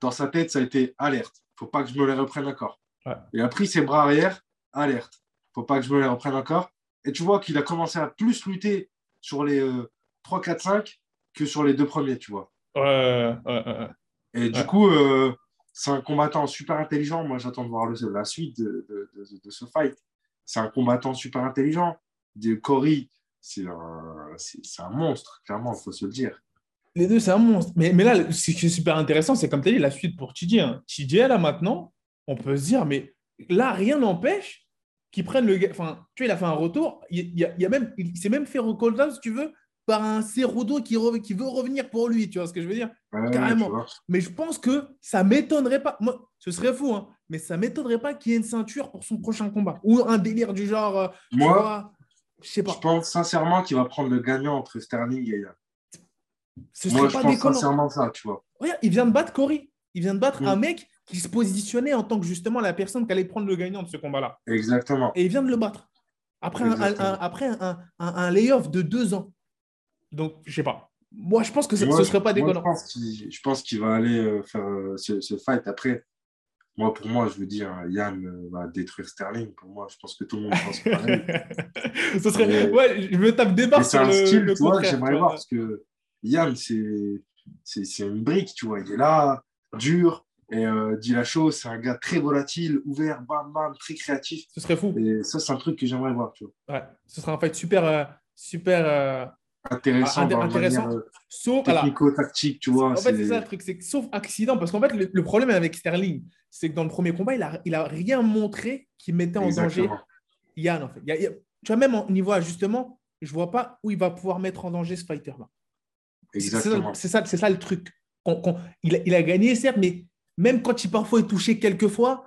dans sa tête, ça a été alerte. Faut pas que je me les reprenne encore. Ouais. Il a pris ses bras arrière, alerte. Faut pas que je me les reprenne encore. Et tu vois qu'il a commencé à plus lutter sur les euh, 3, 4, 5 que sur les deux premiers, tu vois. Ouais, ouais, ouais, ouais. Et du coup, euh, c'est un combattant super intelligent. Moi, j'attends de voir le- la suite de, de- de- de ce fight. C'est un combattant super intelligent. De Cory, c'est un, c'est- c'est un monstre, clairement, il faut se le dire. Les deux, c'est un monstre. Mais, mais là, ce qui est super intéressant, c'est comme tu as dit, la suite pour TJ. Hein. TJ, là, maintenant, on peut se dire, mais là, rien n'empêche qu'il prenne le gars. Enfin, tu vois, il a fait un retour. Il, il y a, il y a même, il s'est même fait recolter, si tu veux, par un Cerudo qui, re- qui veut revenir pour lui. Tu vois ce que je veux dire? Ouais, Carrément. Mais je pense que ça m'étonnerait pas. Moi, ce serait fou, hein, mais ça m'étonnerait pas qu'il y ait une ceinture pour son prochain combat. Ou un délire du genre. euh, tu Moi, vois, je sais pas. je pense sincèrement qu'il va prendre le gagnant entre Sterling et Yann. Ce Moi, je pas pense sincèrement ça, tu vois. Regarde, il vient de battre Cory. Il vient de battre Mm. un mec qui se positionnait en tant que justement la personne qui allait prendre le gagnant de ce combat-là. Exactement. Et il vient de le battre. Après, un, après un, un- layoff de deux ans. Donc, je sais pas. Moi, je pense que ce Moi, ne serait pas moi, déconnant. je pense qu'il va aller euh, faire euh, ce, ce fight. Après, moi, pour moi, je veux dire, Yann euh, va détruire Sterling. Pour moi, je pense que tout le monde pense pareil. ce serait. Mais- Ouais, je me tape des barres c'est un le, style, le tu vois, que j'aimerais voir parce que Yann, c'est c'est c'est une brique, tu vois. Il est là, dur. Et euh, Dillashaw, c'est un gars très volatile, ouvert, bam, bam, très créatif. Ce serait fou. Et ça, c'est un truc que j'aimerais voir, tu vois. Ouais, ce serait un fight super, euh, super euh, Intéressant, Ah, euh, sauf. technico-tactique, tu vois. En fait, c'est- ça le truc, c'est sauf accident, parce qu'en fait, le, le problème avec Sterling, c'est que dans le premier combat, il a, il a rien montré qui mettait en danger. Yann, en fait. Il y a- il y a- tu vois, même au niveau ajustement, je vois pas où il va pouvoir mettre en danger ce fighter-là. C'est- c'est ça- ça, le truc. Il, a, il a gagné, certes, mais même quand il parfois est touché quelques fois,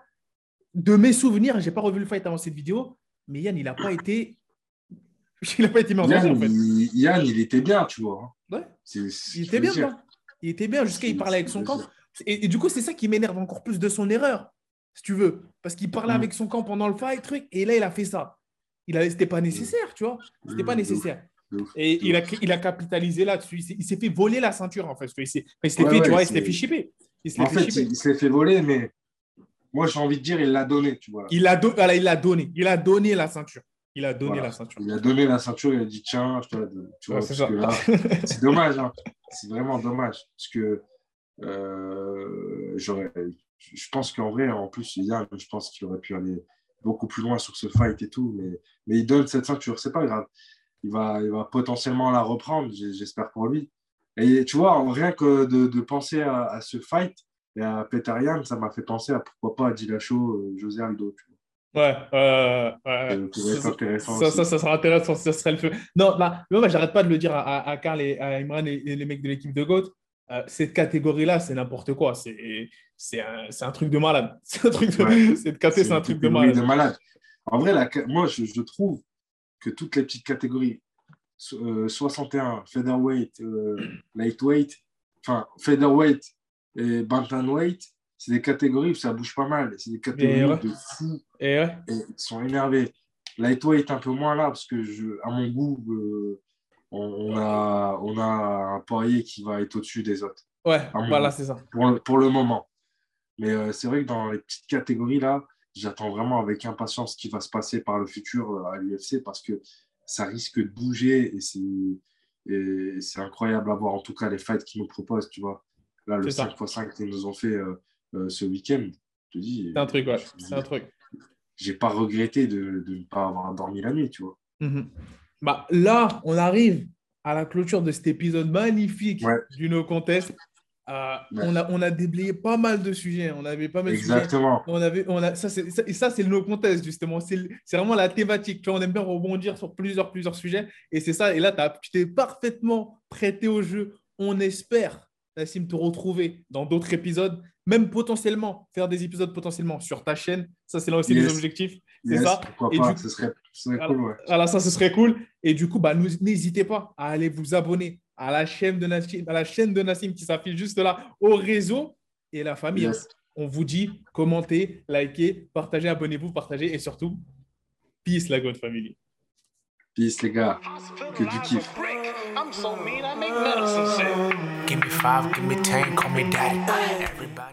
de mes souvenirs, j'ai pas revu le fight avant cette vidéo, mais Yann, il n'a pas été. Il n'a pas été mis en danger, Yann, en fait. il, Yann, il était bien, tu vois. Il était bien, quoi. Il était bien jusqu'à il parlait avec son camp. Et, et du coup, c'est ça qui m'énerve encore plus de son erreur, si tu veux. Parce qu'il parlait Mm. avec son camp pendant le fight, truc, et là, il a fait ça. Il a, c'était pas nécessaire, tu vois. C'était pas Mm, ouf, nécessaire. Et il a, il a capitalisé là-dessus. Il s'est, s'est fait voler la ceinture, en fait. Il s'est, Ouais, fait, tu vois, il se l'est c'est- fait chipper. Il En fait il, il se l'est fait voler, mais moi, j'ai envie de dire, il l'a donné, tu vois. Il a, do- voilà, il a donné. Il a donné la ceinture. Il a donné Voilà. la ceinture. Il a donné la ceinture, il a dit, tiens, je te la donne. Tu vois, Ouais, c'est dommage. hein. C'est vraiment dommage. Parce que euh, j'aurais, je pense qu'en vrai, en plus, Yann, je pense qu'il aurait pu aller beaucoup plus loin sur ce fight et tout. Mais, mais il donne cette ceinture, c'est pas grave. Il va, il va potentiellement la reprendre, j'espère pour lui. Et tu vois, rien que de, de penser à, à, ce fight et à Peter Yan, ça m'a fait penser à pourquoi pas à Dillashaw, euh, José Aldo. Tu. Ouais, euh, ouais. Ça, intéressant ça, ça, ça, sera intéressant, ça serait le feu. Non, bah, moi, j'arrête pas de le dire à, à, Karl et à Imran et, les mecs de l'équipe de GOAT. Euh, cette catégorie-là, c'est n'importe quoi. C'est un, un, truc de malade. C'est un truc de, ouais. cette catégorie, c'est un truc de malade. de malade. En vrai, la, moi, je, je, trouve que toutes les petites catégories, 61, featherweight, euh, lightweight, enfin featherweight et bantamweight, c'est des catégories où ça bouge pas mal. C'est des catégories de fous. Et, et, ils sont énervés. Lightweight un peu moins là parce que je, à mon goût, euh, on, a, on a un Poirier qui va être au-dessus des autres. Ouais, voilà, c'est ça. Pour, pour, le moment. Mais euh, c'est vrai que dans les petites catégories là, j'attends vraiment avec impatience ce qui va se passer par le futur à l'UFC parce que ça risque de bouger et c'est incroyable à voir. En tout cas, les fights qu'ils nous proposent, tu vois. Là, le 5x5 qu'ils nous ont fait euh, euh, ce week-end, je te dis. C'est un truc, ouais. C'est un truc. J'ai pas regretté de, de, ne pas avoir dormi la nuit, tu vois. Mhm. Bah, là, on arrive à la clôture de cet épisode magnifique du No Contest. Euh, on, a, on a déblayé pas mal de sujets. On avait pas mal Exactement. On avait, on a, ça, ça, et ça, c'est le no contest, justement. C'est vraiment la thématique. Tu vois, on aime bien rebondir sur plusieurs, plusieurs sujets. Et c'est ça. Et là, tu t'es parfaitement prêté au jeu. On espère, Nassim, te retrouver dans d'autres épisodes, même potentiellement faire des épisodes potentiellement sur ta chaîne. Ça, c'est là aussi les objectifs. C'est ça. Et du... ce serait, ce serait cool. Ouais. Voilà, ça, ce serait cool. Et du coup, bah, n'hésitez pas à aller vous abonner à la chaîne de Nassim, à la chaîne de Nassim qui s'affiche juste là, au réseau et la famille. On vous dit commentez, likez, partagez, abonnez-vous, partagez et surtout, peace la God Family. Peace les gars, que du kiff. Give me five, give me ten, call me daddy.